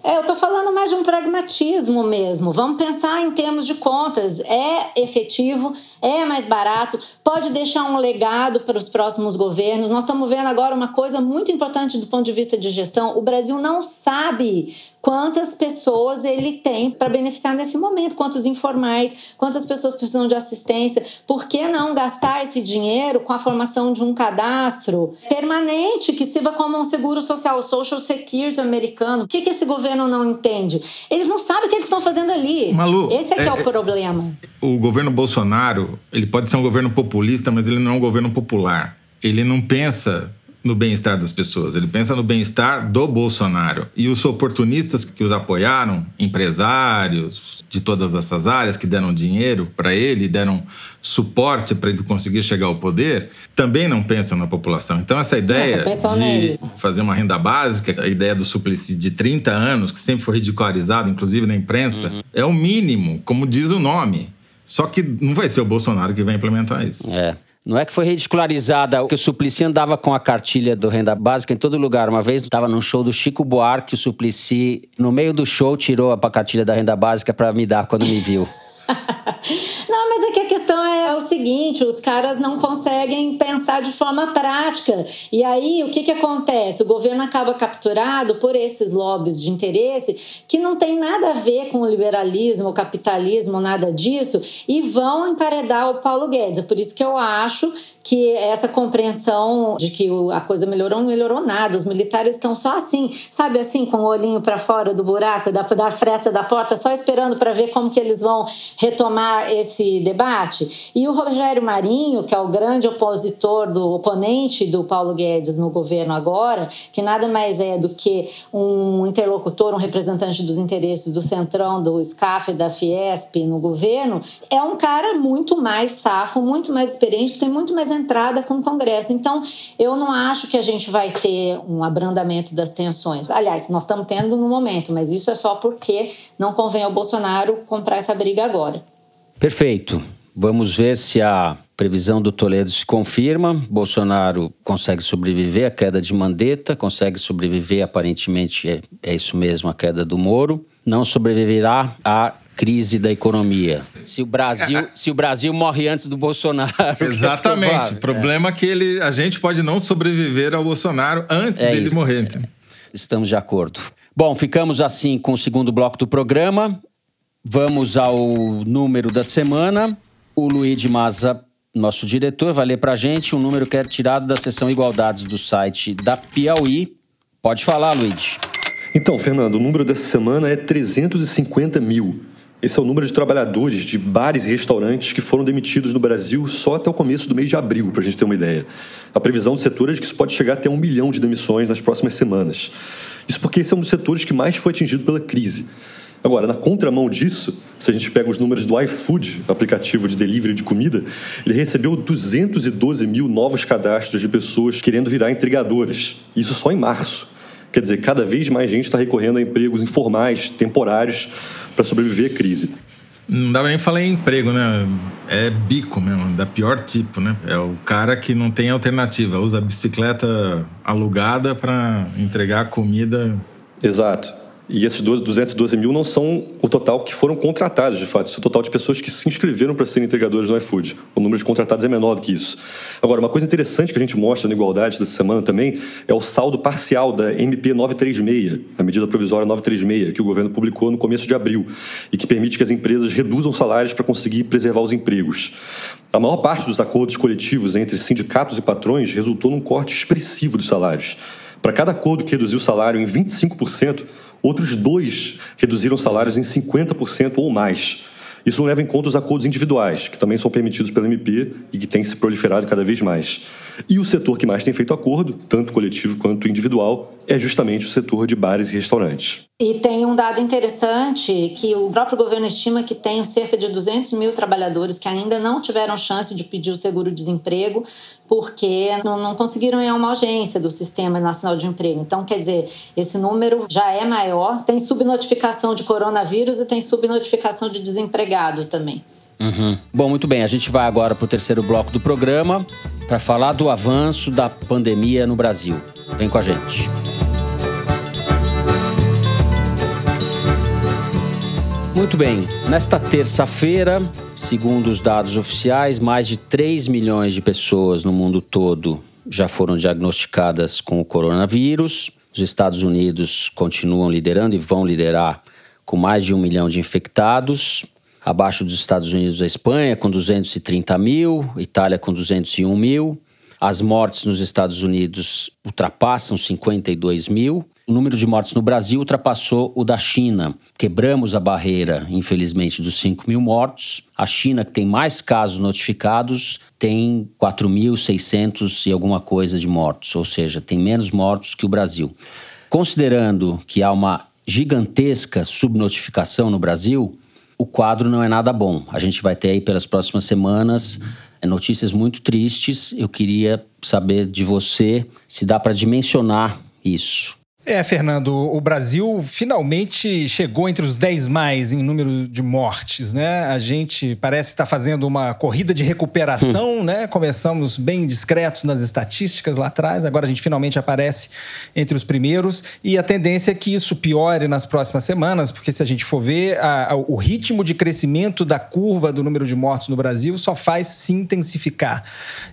É, eu estou falando mais de um pragmatismo mesmo. Vamos pensar em termos de contas. É efetivo, é mais barato, pode deixar um legado para os próximos governos. Nós estamos vendo agora uma coisa muito importante do ponto de vista de gestão: o Brasil não sabe quantas pessoas ele tem para beneficiar nesse momento, quantos informais, quantas pessoas precisam de assistência. Por que não gastar esse dinheiro com a formação de um cadastro permanente que sirva como um seguro social, Social Security americano? O que, que esse governo não entende? Eles não sabem o que eles estão fazendo ali. Malu, esse é, é, é o problema. O governo Bolsonaro, ele pode ser um governo populista, mas ele não é um governo popular. Ele não pensa no bem-estar das pessoas, ele pensa no bem-estar do Bolsonaro. E os oportunistas que os apoiaram, empresários de todas essas áreas que deram dinheiro para ele, deram suporte para ele conseguir chegar ao poder, também não pensam na população. Então, essa ideia Nossa, de nele. fazer uma renda básica, a ideia do suplicy de 30 anos, que sempre foi ridicularizado, inclusive na imprensa, uhum. é o mínimo, como diz o nome Só que não vai ser o Bolsonaro que vai implementar isso. É. Não é que foi ridicularizada que o Suplicy andava com a cartilha do Renda Básica em todo lugar. Uma vez estava num show do Chico Buarque, o Suplicy, no meio do show, tirou a cartilha da Renda Básica para me dar quando me viu. Não, mas é que a questão é o seguinte: os caras não conseguem pensar de forma prática. E aí, o que, que acontece? O governo acaba capturado por esses lobbies de interesse que não tem nada a ver com o liberalismo, o capitalismo, nada disso, e vão emparedar o Paulo Guedes. É por isso que eu acho que essa compreensão de que a coisa melhorou, não melhorou nada. Os militares estão só assim, sabe assim, com o olhinho para fora do buraco, da, da fresta da porta, só esperando para ver como que eles vão retomar esse debate. E o Rogério Marinho, que é o grande opositor do oponente do Paulo Guedes no governo agora, que nada mais é do que um interlocutor, um representante dos interesses do Centrão, do SCAF, da Fiesp no governo, é um cara muito mais safo, muito mais experiente, que tem muito mais entrada com o Congresso. Então, eu não acho que a gente vai ter um abrandamento das tensões. Aliás, nós estamos tendo no momento, mas isso é só porque não convém ao Bolsonaro comprar essa briga agora. Perfeito. Vamos ver se a previsão do Toledo se confirma. Bolsonaro consegue sobreviver à queda de Mandetta, consegue sobreviver, aparentemente, é, é isso mesmo, a queda do Moro. Não sobreviverá à crise da economia. Se o Brasil, se o Brasil morre antes do Bolsonaro. Exatamente. O problema é que ele, a gente pode não sobreviver ao Bolsonaro antes é dele isso. morrer. Estamos de acordo. Bom, ficamos assim com o segundo bloco do programa. Vamos ao número da semana. O Luiz Maza, nosso diretor, vai ler para a gente um número que é tirado da seção Igualdades do site da Piauí. Pode falar, Luiz. Então, Fernando, o número dessa semana é 350 mil. Esse é o número de trabalhadores de bares e restaurantes que foram demitidos no Brasil só até o começo do mês de abril, para a gente ter uma ideia. A previsão do setor é de que isso pode chegar até um milhão de demissões nas próximas semanas. Isso porque esse é um dos setores que mais foi atingido pela crise. Agora, na contramão disso, se a gente pega os números do iFood, aplicativo de delivery de comida, ele recebeu 212 mil novos cadastros de pessoas querendo virar entregadoras. Isso só em março. Quer dizer, cada vez mais gente está recorrendo a empregos informais, temporários, para sobreviver à crise. Não dava nem falar em emprego, né? É bico mesmo, da pior tipo, né? É o cara que não tem alternativa, usa a bicicleta alugada para entregar comida. Exato. E esses 212 mil não são o total que foram contratados, de fato. Isso é o total de pessoas que se inscreveram para serem entregadores no iFood. O número de contratados é menor do que isso. Agora, uma coisa interessante que a gente mostra na igualdade dessa semana também é o saldo parcial da MP 936, a medida provisória 936, que o governo publicou no começo de abril e que permite que as empresas reduzam salários para conseguir preservar os empregos. A maior parte dos acordos coletivos entre sindicatos e patrões resultou num corte expressivo dos salários. Para cada acordo que reduziu o salário em 25%, Outros dois reduziram salários em 50% ou mais. Isso não leva em conta os acordos individuais, que também são permitidos pela MP e que têm se proliferado cada vez mais. E o setor que mais tem feito acordo, tanto coletivo quanto individual, é justamente o setor de bares e restaurantes. E tem um dado interessante que o próprio governo estima que tem cerca de 200 mil trabalhadores que ainda não tiveram chance de pedir o seguro-desemprego porque não, conseguiram ir a uma urgência do Sistema Nacional de Emprego. Então, quer dizer, esse número já é maior. Tem subnotificação de coronavírus e tem subnotificação de desempregado também. Uhum. Bom, muito bem. A gente vai agora para o terceiro bloco do programa para falar do avanço da pandemia no Brasil. Vem com a gente. Muito bem, nesta terça-feira, segundo os dados oficiais, mais de 3 milhões de pessoas no mundo todo já foram diagnosticadas com o coronavírus. Os Estados Unidos continuam liderando e vão liderar com mais de um milhão de infectados. Abaixo dos Estados Unidos, a Espanha, com 230 mil, Itália com 201 mil. As mortes nos Estados Unidos ultrapassam 52 mil. O número de mortes no Brasil ultrapassou o da China. Quebramos a barreira, infelizmente, dos 5 mil mortos. A China, que tem mais casos notificados, tem 4.600 e alguma coisa de mortos, ou seja, tem menos mortos que o Brasil. Considerando que há uma gigantesca subnotificação no Brasil, o quadro não é nada bom. A gente vai ter aí pelas próximas semanas notícias muito tristes. Eu queria saber de você se dá para dimensionar isso. É, Fernando, o Brasil finalmente chegou entre os 10 mais em número de mortes, né? A gente parece estar fazendo uma corrida de recuperação, hum. né? Começamos bem discretos nas estatísticas lá atrás, agora a gente finalmente aparece entre os primeiros e a tendência é que isso piore nas próximas semanas, porque se a gente for ver, a, a, o ritmo de crescimento da curva do número de mortos no Brasil só faz se intensificar.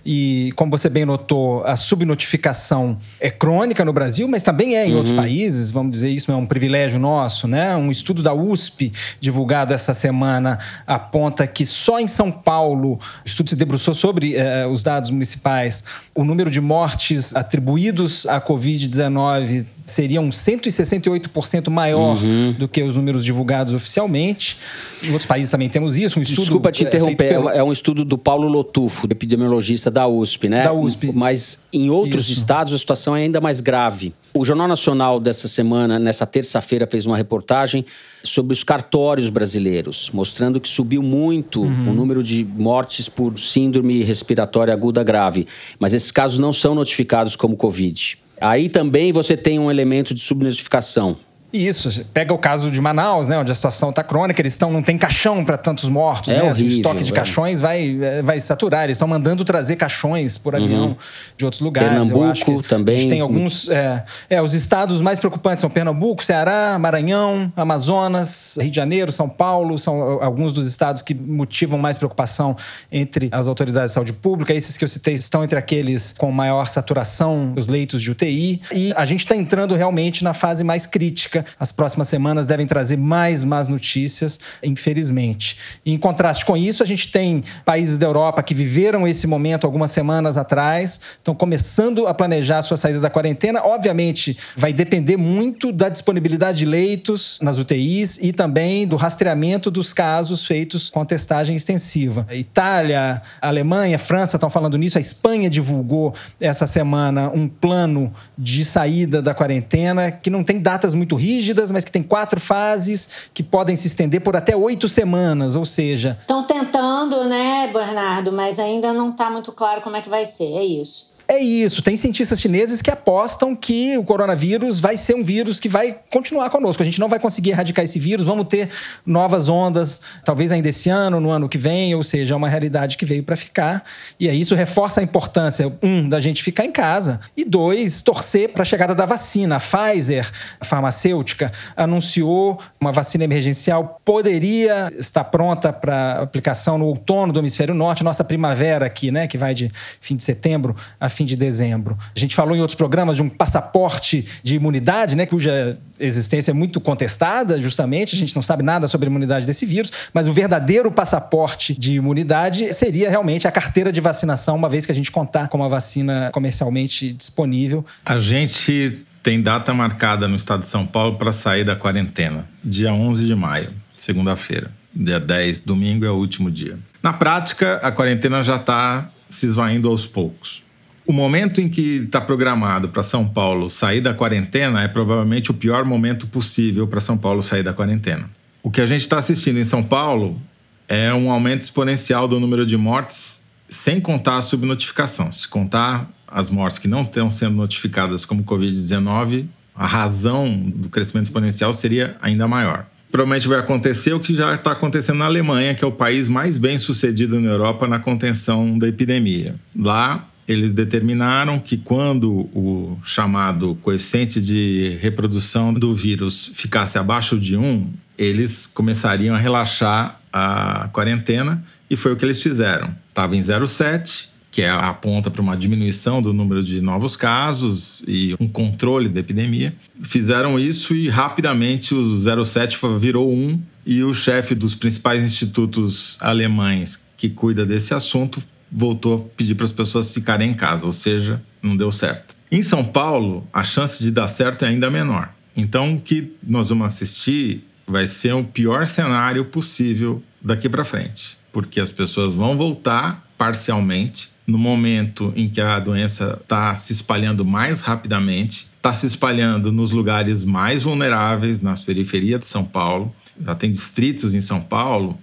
E, como você bem notou, a subnotificação é crônica no Brasil, mas também é em outros uhum. países, vamos dizer, isso é um privilégio nosso, né? Um estudo da USP, divulgado essa semana, aponta que só em São Paulo, o estudo se debruçou sobre eh, os dados municipais, o número de mortes atribuídos à Covid-19 seriam 168% maior uhum. do que os números divulgados oficialmente. Em outros países também temos isso. Um estudo Desculpa te interromper, pelo... é um estudo do Paulo Lotufo, epidemiologista da USP, né? Da USP. Mas em outros isso. estados a situação é ainda mais grave. O Jornal Nacional dessa semana, nessa terça-feira, fez uma reportagem sobre os cartórios brasileiros, mostrando que subiu muito uhum. o número de mortes por síndrome respiratória aguda grave. Mas esses casos não são notificados como Covid. Aí também você tem um elemento de subnotificação. Isso, pega o caso de Manaus, né, onde a situação está crônica, eles estão não tem caixão para tantos mortos, é né? Horrível, o estoque de é. caixões vai, é, vai saturar. Eles estão mandando trazer caixões por avião uhum. de outros lugares. Pernambuco também. A gente tem alguns, é, é, os estados mais preocupantes são Pernambuco, Ceará, Maranhão, Amazonas, Rio de Janeiro, São Paulo, são alguns dos estados que motivam mais preocupação entre as autoridades de saúde pública. Esses que eu citei estão entre aqueles com maior saturação dos leitos de UTI e a gente está entrando realmente na fase mais crítica as próximas semanas devem trazer mais más notícias, infelizmente. Em contraste com isso, a gente tem países da Europa que viveram esse momento algumas semanas atrás, estão começando a planejar a sua saída da quarentena. Obviamente, vai depender muito da disponibilidade de leitos nas UTIs e também do rastreamento dos casos feitos com testagem extensiva. A Itália, a Alemanha, a França estão falando nisso. A Espanha divulgou essa semana um plano de saída da quarentena que não tem datas muito rígidas, mas que tem quatro fases que podem se estender por até oito semanas, ou seja. Estão tentando, né, Bernardo, mas ainda não está muito claro como é que vai ser, é isso. É isso. Tem cientistas chineses que apostam que o coronavírus vai ser um vírus que vai continuar conosco. A gente não vai conseguir erradicar esse vírus. Vamos ter novas ondas, talvez ainda esse ano, no ano que vem. Ou seja, é uma realidade que veio para ficar. E aí isso reforça a importância, um, da gente ficar em casa. E dois, torcer para a chegada da vacina. A Pfizer, a farmacêutica, anunciou uma vacina emergencial. Poderia estar pronta para aplicação no outono do hemisfério norte, nossa primavera aqui, né? Que vai de fim de setembro a fim de dezembro. A gente falou em outros programas de um passaporte de imunidade, né, cuja existência é muito contestada, justamente, a gente não sabe nada sobre a imunidade desse vírus, mas o verdadeiro passaporte de imunidade seria realmente a carteira de vacinação, uma vez que a gente contar com uma vacina comercialmente disponível. A gente tem data marcada no estado de São Paulo para sair da quarentena, dia 11 de maio, segunda-feira. Dia 10, domingo é o último dia. Na prática, a quarentena já está se esvaindo aos poucos. O momento em que está programado para São Paulo sair da quarentena é provavelmente o pior momento possível para São Paulo sair da quarentena. O que a gente está assistindo em São Paulo é um aumento exponencial do número de mortes, sem contar a subnotificação. Se contar as mortes que não estão sendo notificadas como Covid-19, a razão do crescimento exponencial seria ainda maior. Provavelmente vai acontecer o que já está acontecendo na Alemanha, que é o país mais bem sucedido na Europa na contenção da epidemia. Lá, eles determinaram que quando o chamado coeficiente de reprodução do vírus ficasse abaixo de 1, eles começariam a relaxar a quarentena e foi o que eles fizeram. Estava em 0,7, que é aponta para uma diminuição do número de novos casos e um controle da epidemia. Fizeram isso e rapidamente o 0,7 virou 1 e o chefe dos principais institutos alemães que cuida desse assunto voltou a pedir para as pessoas ficarem em casa, ou seja, não deu certo. Em São Paulo, a chance de dar certo é ainda menor. Então, o que nós vamos assistir vai ser o pior cenário possível daqui para frente, porque as pessoas vão voltar parcialmente no momento em que a doença está se espalhando mais rapidamente, está se espalhando nos lugares mais vulneráveis, nas periferias de São Paulo. Já tem distritos em São Paulo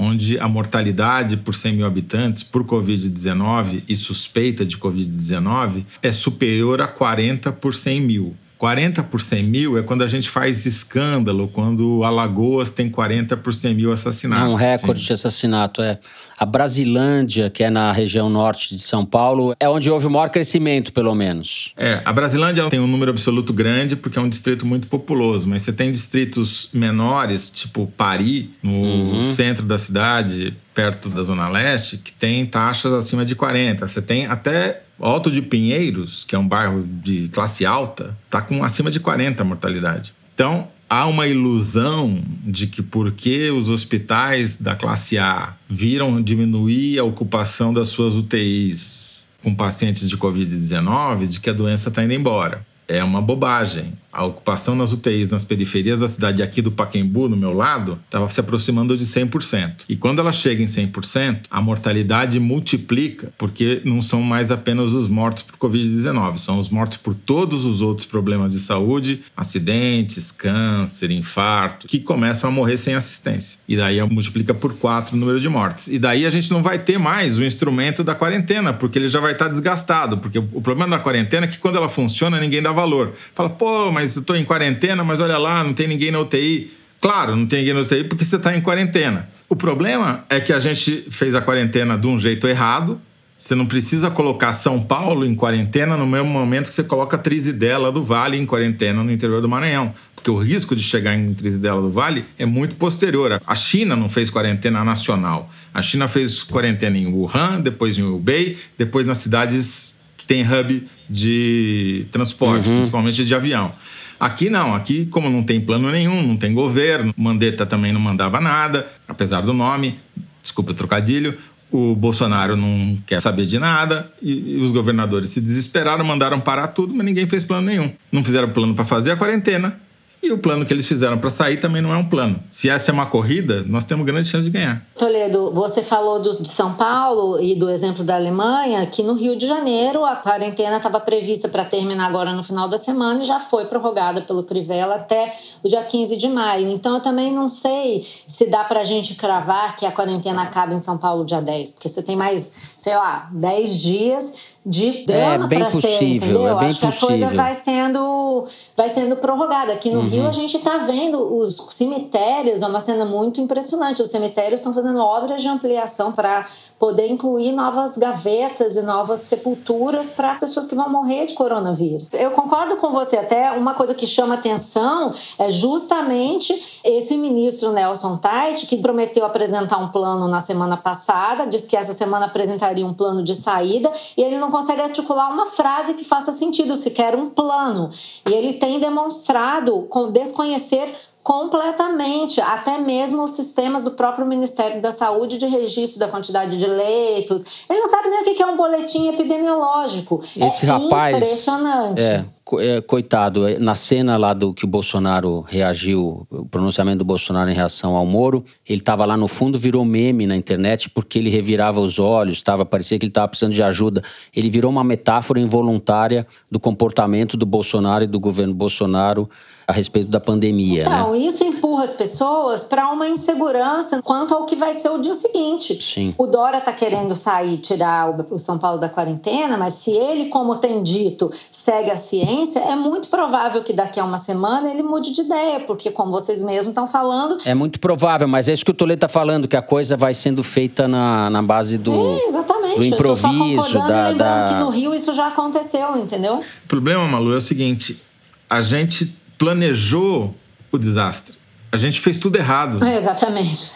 onde a mortalidade por 100 mil habitantes por Covid-19 e suspeita de Covid-19 é superior a 40 por 100 mil. 40 por 100 mil é quando a gente faz escândalo, quando Alagoas tem 40 por 100 mil assassinatos. É um recorde assim. de assassinato, é. A Brasilândia, que é na região norte de São Paulo, é onde houve o maior crescimento, pelo menos. É, a Brasilândia tem um número absoluto grande porque é um distrito muito populoso, mas você tem distritos menores, tipo Paris, no Uhum. centro da cidade, perto da Zona Leste, que tem taxas acima de 40. Você tem até Alto de Pinheiros, que é um bairro de classe alta, tá com acima de 40 a mortalidade. Então, há uma ilusão de que porque os hospitais da classe A viram diminuir a ocupação das suas UTIs com pacientes de Covid-19, de que a doença está indo embora. É uma bobagem. A ocupação nas UTIs nas periferias da cidade aqui do Paquembu, no meu lado, estava se aproximando de 100%. E quando ela chega em 100%, a mortalidade multiplica, porque não são mais apenas os mortos por Covid-19, são os mortos por todos os outros problemas de saúde, acidentes, câncer, infarto, que começam a morrer sem assistência. E daí multiplica por 4 o número de mortes. E daí a gente não vai ter mais o instrumento da quarentena, porque ele já vai estar desgastado. Porque o problema da quarentena é que quando ela funciona, ninguém dá valor. Fala, pô, mas eu tô em quarentena, mas olha lá, não tem ninguém na UTI. Claro, não tem ninguém na UTI porque você está em quarentena. O problema é que a gente fez a quarentena de um jeito errado. Você não precisa colocar São Paulo em quarentena no mesmo momento que você coloca Trizidela do Vale em quarentena no interior do Maranhão. Porque o risco de chegar em Trizidela do Vale é muito posterior. A China não fez quarentena nacional. A China fez quarentena em Wuhan, depois em Hubei, depois nas cidades tem hub de transporte, Uhum. principalmente de avião. Aqui não, aqui como não tem plano nenhum, não tem governo, Mandetta também não mandava nada, apesar do nome, desculpa o trocadilho, o Bolsonaro não quer saber de nada e, e os governadores se desesperaram, mandaram parar tudo, mas ninguém fez plano nenhum. Não fizeram plano para fazer a quarentena e o plano que eles fizeram para sair também não é um plano. Se essa é uma corrida, nós temos grande chance de ganhar. Toledo, você falou do, de São Paulo e do exemplo da Alemanha, que no Rio de Janeiro a quarentena estava prevista para terminar agora no final da semana e já foi prorrogada pelo Crivella até o dia 15 de maio. Então eu também não sei se dá para a gente cravar que a quarentena acaba em São Paulo dia 10, porque você tem mais, sei lá, 10 dias de drama É bem para ser, possível, entendeu? é bem Acho que a coisa possível. vai sendo vai sendo prorrogada. Aqui no Uhum. Rio a gente está vendo os cemitérios, é uma cena muito impressionante. Os cemitérios estão fazendo obras de ampliação para poder incluir novas gavetas e novas sepulturas para as pessoas que vão morrer de coronavírus. Eu concordo com você, até uma coisa que chama atenção é justamente esse ministro Nelson Tait, que prometeu apresentar um plano na semana passada, disse que essa semana apresentaria um plano de saída, e ele não consegue articular uma frase que faça sentido, sequer um plano. E ele tem demonstrado com desconhecer completamente, até mesmo os sistemas do próprio Ministério da Saúde de registro da quantidade de leitos. Ele não sabe nem o que é um boletim epidemiológico. Esse é rapaz. impressionante. É, é, coitado, é, na cena lá do que o Bolsonaro reagiu, o pronunciamento do Bolsonaro em reação ao Moro, ele estava lá no fundo, virou meme na internet porque ele revirava os olhos, tava, parecia que ele estava precisando de ajuda. Ele virou uma metáfora involuntária do comportamento do Bolsonaro e do governo Bolsonaro a respeito da pandemia, né? Então, isso empurra as pessoas para uma insegurança quanto ao que vai ser o dia seguinte. Sim. O Dória está querendo sair, tirar o São Paulo da quarentena, mas se ele, como tem dito, segue a ciência, é muito provável que daqui a uma semana ele mude de ideia, porque, como vocês mesmos estão falando, É muito provável, mas é isso que o Toledo está falando, que a coisa vai sendo feita na, na base do, é, exatamente. do Eu tô só improviso, da, e lembrando da- que no Rio isso já aconteceu, entendeu? O problema, Malu, é o seguinte: a gente planejou o desastre. A gente fez tudo errado. É, exatamente.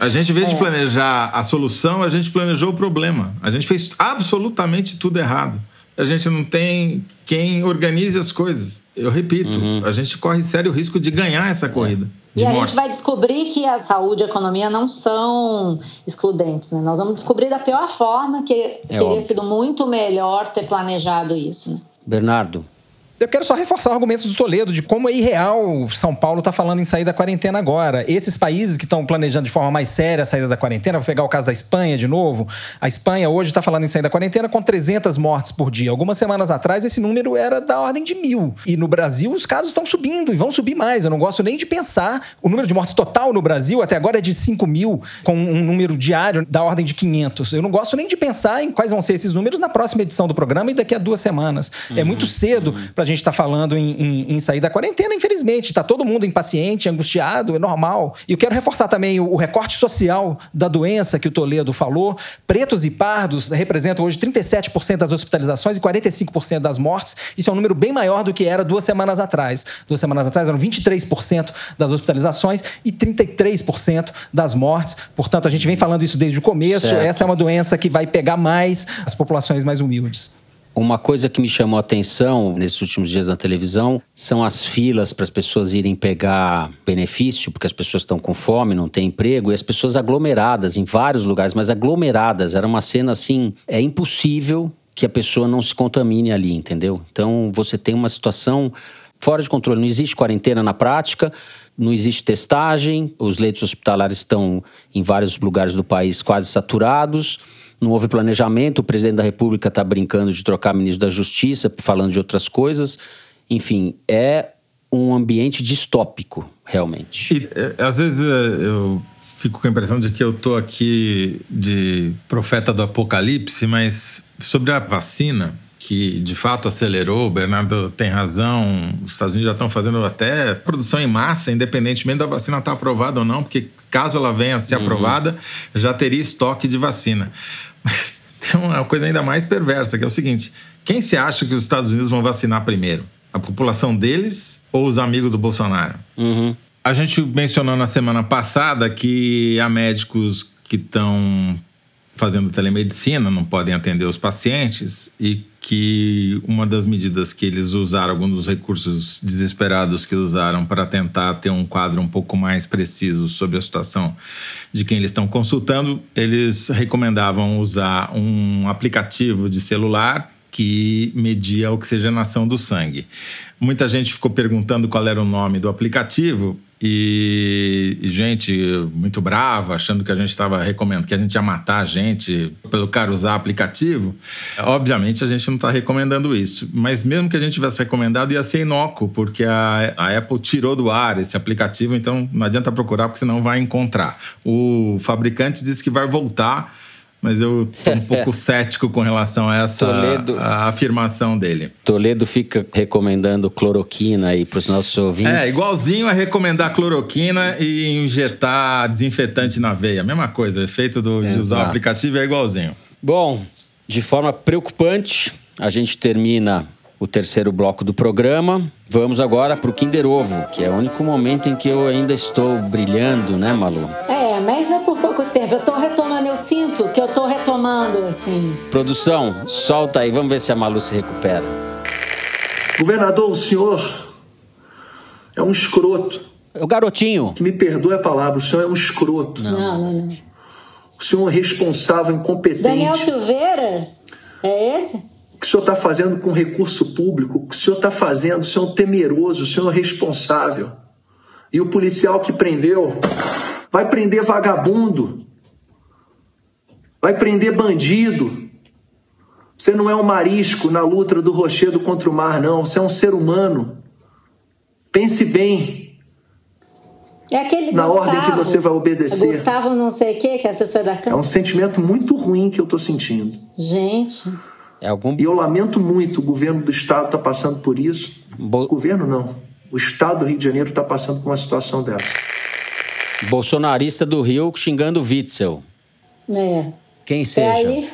A gente, em vez de É. planejar a solução, a gente planejou o problema. A gente fez absolutamente tudo errado. A gente não tem quem organize as coisas. Eu repito, Uhum. a gente corre sério risco de ganhar essa corrida. De E a mortes. gente vai descobrir que a saúde e a economia não são excludentes, né? Nós vamos descobrir da pior forma que teria óbvio. sido muito melhor ter planejado isso. Né? Bernardo. Eu quero só reforçar o argumento do Toledo de como é irreal São Paulo está falando em sair da quarentena agora. Esses países que estão planejando de forma mais séria a saída da quarentena, vou pegar o caso da Espanha de novo. A Espanha hoje está falando em sair da quarentena com 300 mortes por dia. Algumas semanas atrás esse número era da ordem de mil. E no Brasil os casos estão subindo e vão subir mais. Eu não gosto nem de pensar. O número de mortes total no Brasil até agora é de 5 mil, com um número diário da ordem de 500. Eu não gosto nem de pensar em quais vão ser esses números na próxima edição do programa e daqui a duas semanas. É muito cedo para a gente está falando em, em, em, sair da quarentena, infelizmente. Está todo mundo impaciente, angustiado, é normal. E eu quero reforçar também o, o recorte social da doença que o Toledo falou. Pretos e pardos representam hoje 37% das hospitalizações e 45% das mortes. Isso é um número bem maior do que era duas semanas atrás. Duas semanas atrás eram 23% das hospitalizações e 33% das mortes. Portanto, a gente vem falando isso desde o começo. Certo. Essa é uma doença que vai pegar mais as populações mais humildes. Uma coisa que me chamou a atenção nesses últimos dias na televisão são as filas para as pessoas irem pegar benefício, porque as pessoas estão com fome, não têm emprego, e as pessoas aglomeradas em vários lugares, mas aglomeradas. Era uma cena assim, é impossível que a pessoa não se contamine ali, entendeu? Então você tem uma situação fora de controle. Não existe quarentena na prática, não existe testagem, os leitos hospitalares estão em vários lugares do país quase saturados não houve planejamento, o presidente da República está brincando de trocar ministro da Justiça, falando de outras coisas. Enfim, é um ambiente distópico, realmente. E, é, às vezes é, eu fico com a impressão de que eu estou aqui de profeta do apocalipse, mas sobre a vacina, que de fato acelerou, o Bernardo tem razão, os Estados Unidos já estão fazendo até produção em massa, independentemente da vacina estar tá aprovada ou não, porque caso ela venha a ser uhum. aprovada, já teria estoque de vacina. Mas tem uma coisa ainda mais perversa, que é o seguinte: quem se acha que os Estados Unidos vão vacinar primeiro? A população deles ou os amigos do Bolsonaro? Uhum. A gente mencionou na semana passada que há médicos que estão fazendo telemedicina, não podem atender os pacientes e que uma das medidas que eles usaram, alguns dos recursos desesperados que usaram para tentar ter um quadro um pouco mais preciso sobre a situação de quem eles estão consultando, eles recomendavam usar um aplicativo de celular que media a oxigenação do sangue. Muita gente ficou perguntando qual era o nome do aplicativo e, e, gente muito brava, achando que a gente estava recomendando, que a gente ia matar a gente pelo cara usar aplicativo. Obviamente a gente não está recomendando isso, mas mesmo que a gente tivesse recomendado, ia ser inócuo, porque a, a Apple tirou do ar esse aplicativo, então não adianta procurar, porque senão vai encontrar. O fabricante disse que vai voltar mas eu tô um pouco cético com relação a essa Toledo, a afirmação dele. Toledo fica recomendando cloroquina aí para os nossos ouvintes. É, igualzinho a recomendar cloroquina e injetar desinfetante na veia. Mesma coisa, o efeito do, de usar o aplicativo é igualzinho. Bom, de forma preocupante, a gente termina o terceiro bloco do programa. Vamos agora para o Kinder Ovo, que é o único momento em que eu ainda estou brilhando, né, Malu? É, mas é por pouco tempo. Eu estou assim. Produção, solta aí, vamos ver se a Malu se recupera. Governador, o senhor é um escroto. É o garotinho. Que me perdoe a palavra, o senhor é um escroto. Não, não, não. O senhor é responsável, incompetente. Daniel Silveira? É esse? que o senhor está fazendo com recurso público, o que o senhor está fazendo, o senhor é um temeroso, o senhor é responsável. E o policial que prendeu vai prender vagabundo, vai prender bandido. Você não é um marisco na luta do rochedo contra o mar, não. Você é um ser humano. Pense bem. É aquele na Gustavo, ordem que você vai obedecer. Gustavo não sei o que, que é assessor da Câmara. É um sentimento muito ruim que eu estou sentindo. Gente. É algum... E eu lamento muito, o governo do estado está passando por isso. Bo... O governo não. O estado do Rio de Janeiro está passando por uma situação dessa. Bolsonarista do Rio xingando Witzel. É. Quem seja. aí...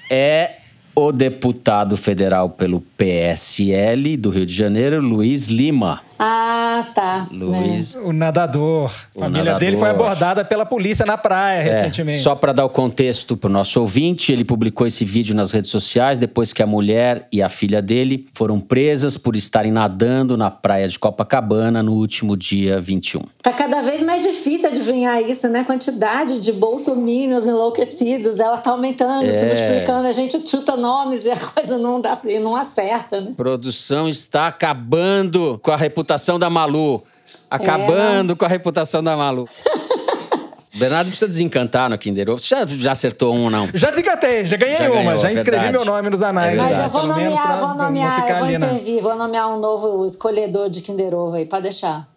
é o deputado federal pelo PSL do Rio de Janeiro, Luiz Lima. Ah, tá. Luiz. É. O nadador. A família nadador. dele foi abordada pela polícia na praia é, recentemente. Só para dar o contexto para o nosso ouvinte, ele publicou esse vídeo nas redes sociais depois que a mulher e a filha dele foram presas por estarem nadando na praia de Copacabana no último dia 21. Tá cada vez mais difícil adivinhar isso, né? Quantidade de bolsominions enlouquecidos, ela tá aumentando, é. se multiplicando. A gente chuta nomes e a coisa não dá, não acerta, né? Produção está acabando com a reputação reputação da Malu. Acabando é, com a reputação da Malu. Bernardo precisa desencantar no Kinder Ovo. Você já, já acertou um ou não? Já desencantei, já ganhei já uma. Ganhou, já inscrevi verdade. meu nome nos anais. É Mas eu vou nomear, pra, vou nomear, eu vou intervir, vou nomear um novo escolhedor de Kinder Ovo aí, pode deixar.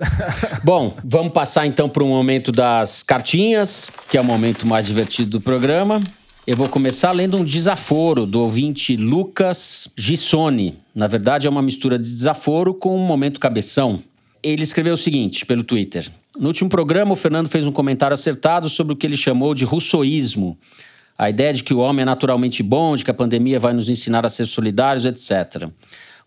Bom, vamos passar então para o momento das cartinhas, que é o momento mais divertido do programa. Eu vou começar lendo um desaforo do ouvinte Lucas Gissoni. Na verdade, é uma mistura de desaforo com um momento cabeção. Ele escreveu o seguinte pelo Twitter. No último programa, o Fernando fez um comentário acertado sobre o que ele chamou de russoísmo. A ideia de que o homem é naturalmente bom, de que a pandemia vai nos ensinar a ser solidários, etc.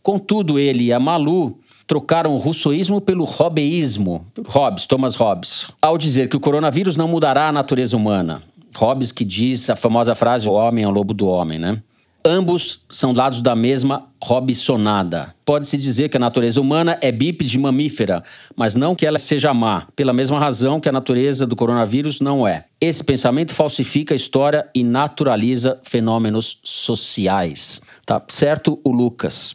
Contudo, ele e a Malu trocaram o russoísmo pelo hobbyismo, Hobbes, Thomas Hobbes, ao dizer que o coronavírus não mudará a natureza humana. Hobbes que diz a famosa frase: o homem é o lobo do homem, né? Ambos são lados da mesma Robsonada. Pode-se dizer que a natureza humana é bípede mamífera, mas não que ela seja má, pela mesma razão que a natureza do coronavírus não é. Esse pensamento falsifica a história e naturaliza fenômenos sociais. Tá certo o Lucas?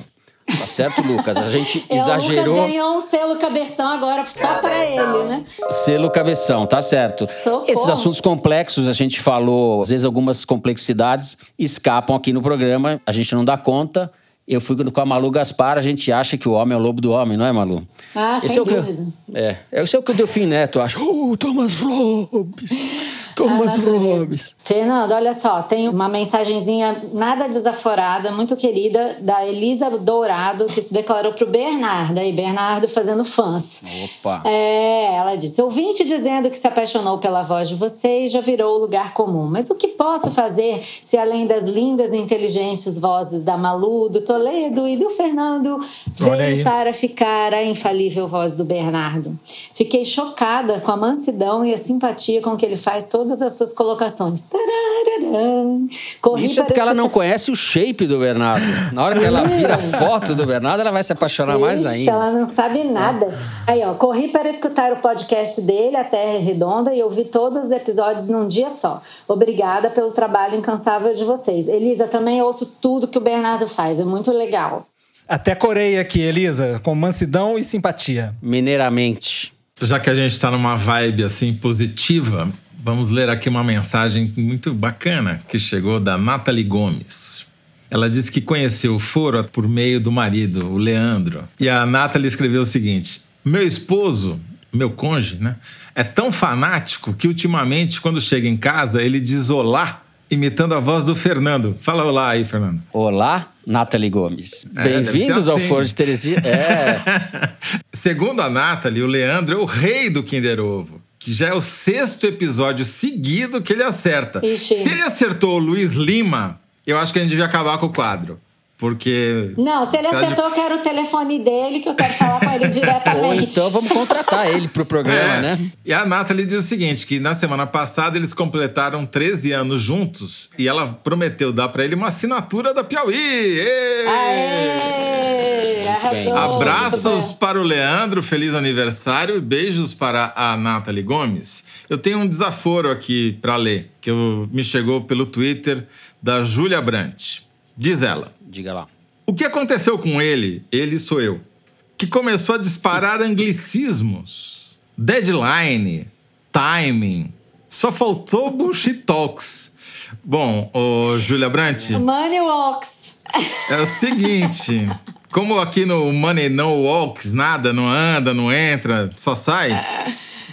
Tá certo, Lucas? A gente É, exagerou. O Lucas ganhou um selo cabeção agora só pra ele, né? Selo cabeção, tá certo. Socorro. Esses assuntos complexos, a gente falou, às vezes algumas complexidades escapam aqui no programa, a gente não dá conta. Eu fui com a Malu Gaspar, a gente acha que o homem é o lobo do homem, não é, Malu? Ah, Esse sem é o que- dúvida. É, esse é o que o Delfim Neto acha. Oh, Thomas Robbins! Thomas Ah! Fernando, olha só, tem uma mensagenzinha nada desaforada, muito querida, da Elisa Dourado, que se declarou pro Bernardo. Aí, Bernardo fazendo fãs. Opa! É, ela disse: ouvinte dizendo que se apaixonou pela voz de vocês já virou lugar comum. Mas o que posso fazer se, além das lindas e inteligentes vozes da Malu, do Toledo e do Fernando, veio para ficar a infalível voz do Bernardo? Fiquei chocada com a mansidão e a simpatia com que ele faz todas as suas colocações. Tarararã. Corri Isso é para porque ela não conhece o shape do Bernardo. Na hora que ela vira a foto do Bernardo, ela vai se apaixonar mais Ixi, ainda. Ela não sabe nada. Aí, ó, corri para escutar o podcast dele, A Terra é Redonda, e ouvi todos os episódios num dia só. Obrigada pelo trabalho incansável de vocês. Elisa, também ouço tudo que o Bernardo faz, é muito legal. Até Coreia aqui, Elisa, com mansidão e simpatia. Mineiramente. Já que a gente está numa vibe assim positiva, vamos ler aqui uma mensagem muito bacana que chegou da Nathalie Gomes. Ela disse que conheceu o foro por meio do marido, o Leandro. E a Nathalie escreveu o seguinte: Meu esposo, meu cônjuge, né, é tão fanático que ultimamente, quando chega em casa, ele diz olá, imitando a voz do Fernando. Fala olá aí, Fernando. Olá, Nathalie Gomes. É, Bem-vindos ser ao assim. Foro de Teresia. É, Segundo a Nathalie, o Leandro é o rei do Kinder Ovo. Que já é o sexto episódio seguido que ele acerta. Ixi. Se ele acertou o Luiz Lima, eu acho que a gente devia acabar com o quadro. Porque. Não, se ele acertou, eu quero o telefone dele, que eu quero falar com ele ou diretamente. então vamos contratar ele pro programa, É. né? E a Nathalie diz o seguinte: que na semana passada eles completaram 13 anos juntos e ela prometeu dar pra ele uma assinatura da Piauí. Ê! Aê, arrasou, bem. muito Abraços bem. para o Leandro, feliz aniversário e beijos para a Nathalie Gomes. Eu tenho um desaforo aqui para ler, que eu- me chegou pelo Twitter da Júlia Brant. Diz ela: Diga lá. O que aconteceu com ele, ele sou eu, que começou a disparar anglicismos, deadline, timing, só faltou bullshit talks. Bom, ô Júlia Brant, Money Walks. é o seguinte, como aqui no Money No Walks, nada, não anda, não entra, só sai.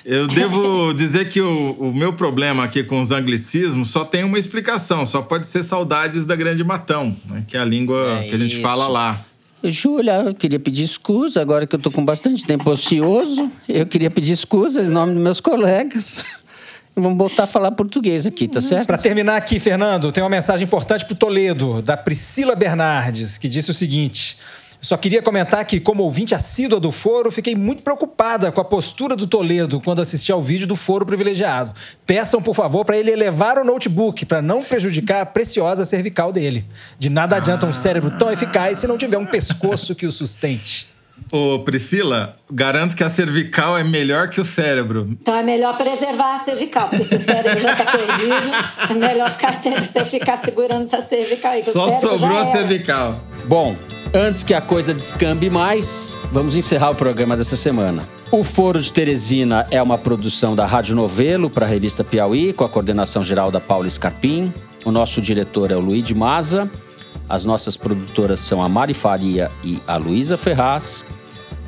Eu devo dizer que o, o meu problema aqui com os anglicismos só tem uma explicação, só pode ser saudades da Grande Matão, né, que é a língua É que a gente isso. fala lá. Júlia, eu queria pedir escusa, agora que eu tô com bastante tempo ocioso. Eu queria pedir escusa em nome dos meus colegas. Vamos voltar a falar português aqui, tá certo? Para terminar aqui, Fernando, tem uma mensagem importante para o Toledo, da Priscila Bernardes, que disse o seguinte. Só queria comentar que, como ouvinte assídua do foro, fiquei muito preocupada com a postura do Toledo quando assisti ao vídeo do foro privilegiado. Peçam, por favor, para ele elevar o notebook para não prejudicar a preciosa cervical dele. De nada adianta um cérebro tão eficaz se não tiver um pescoço que o sustente. Ô, Priscila, garanto que a cervical é melhor que o cérebro. Então é melhor preservar a cervical, porque se o cérebro já tá perdido, é melhor ficar, você ficar segurando essa cervical aí. Só sobrou já a cervical. Bom, antes que a coisa descambe mais, vamos encerrar o programa dessa semana. O Foro de Teresina é uma produção da Rádio Novelo para a revista Piauí, com a coordenação geral da Paula Scarpim. O nosso diretor é o Luiz de Maza. As nossas produtoras são a Mari Faria e a Luísa Ferraz.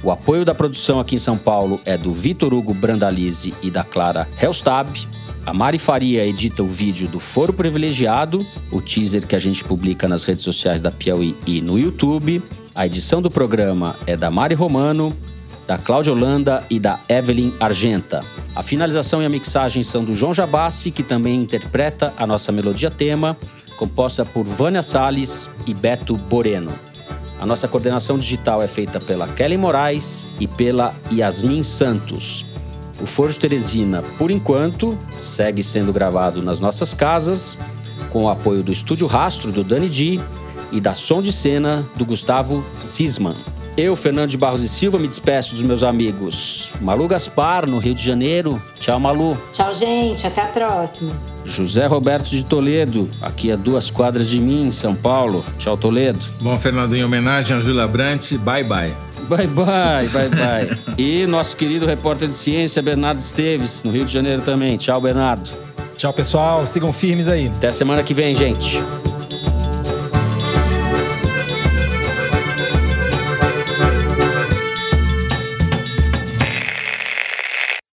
O apoio da produção aqui em São Paulo é do Vitor Hugo Brandalize e da Clara Helstab. A Mari Faria edita o vídeo do Foro Privilegiado, o teaser que a gente publica nas redes sociais da Piauí e no YouTube. A edição do programa é da Mari Romano, da Cláudia Holanda e da Evelyn Argenta. A finalização e a mixagem são do João Jabassi, que também interpreta a nossa melodia tema, composta por Vânia Salles e Beto Boreno. A nossa coordenação digital é feita pela Kelly Moraes e pela Yasmin Santos. O Forjo Teresina, por enquanto, segue sendo gravado nas nossas casas, com o apoio do Estúdio Rastro do Dani Di e da Som de Cena do Gustavo Zisman. Eu, Fernando de Barros e Silva, me despeço dos meus amigos Malu Gaspar, no Rio de Janeiro. Tchau, Malu. Tchau, gente. Até a próxima. José Roberto de Toledo, aqui a duas quadras de mim, em São Paulo. Tchau, Toledo. Bom, Fernando, em homenagem a Júlia Brant, bye bye. Bye bye, bye bye. e nosso querido repórter de ciência, Bernardo Esteves, no Rio de Janeiro também. Tchau, Bernardo. Tchau, pessoal. Sigam firmes aí. Até semana que vem, gente.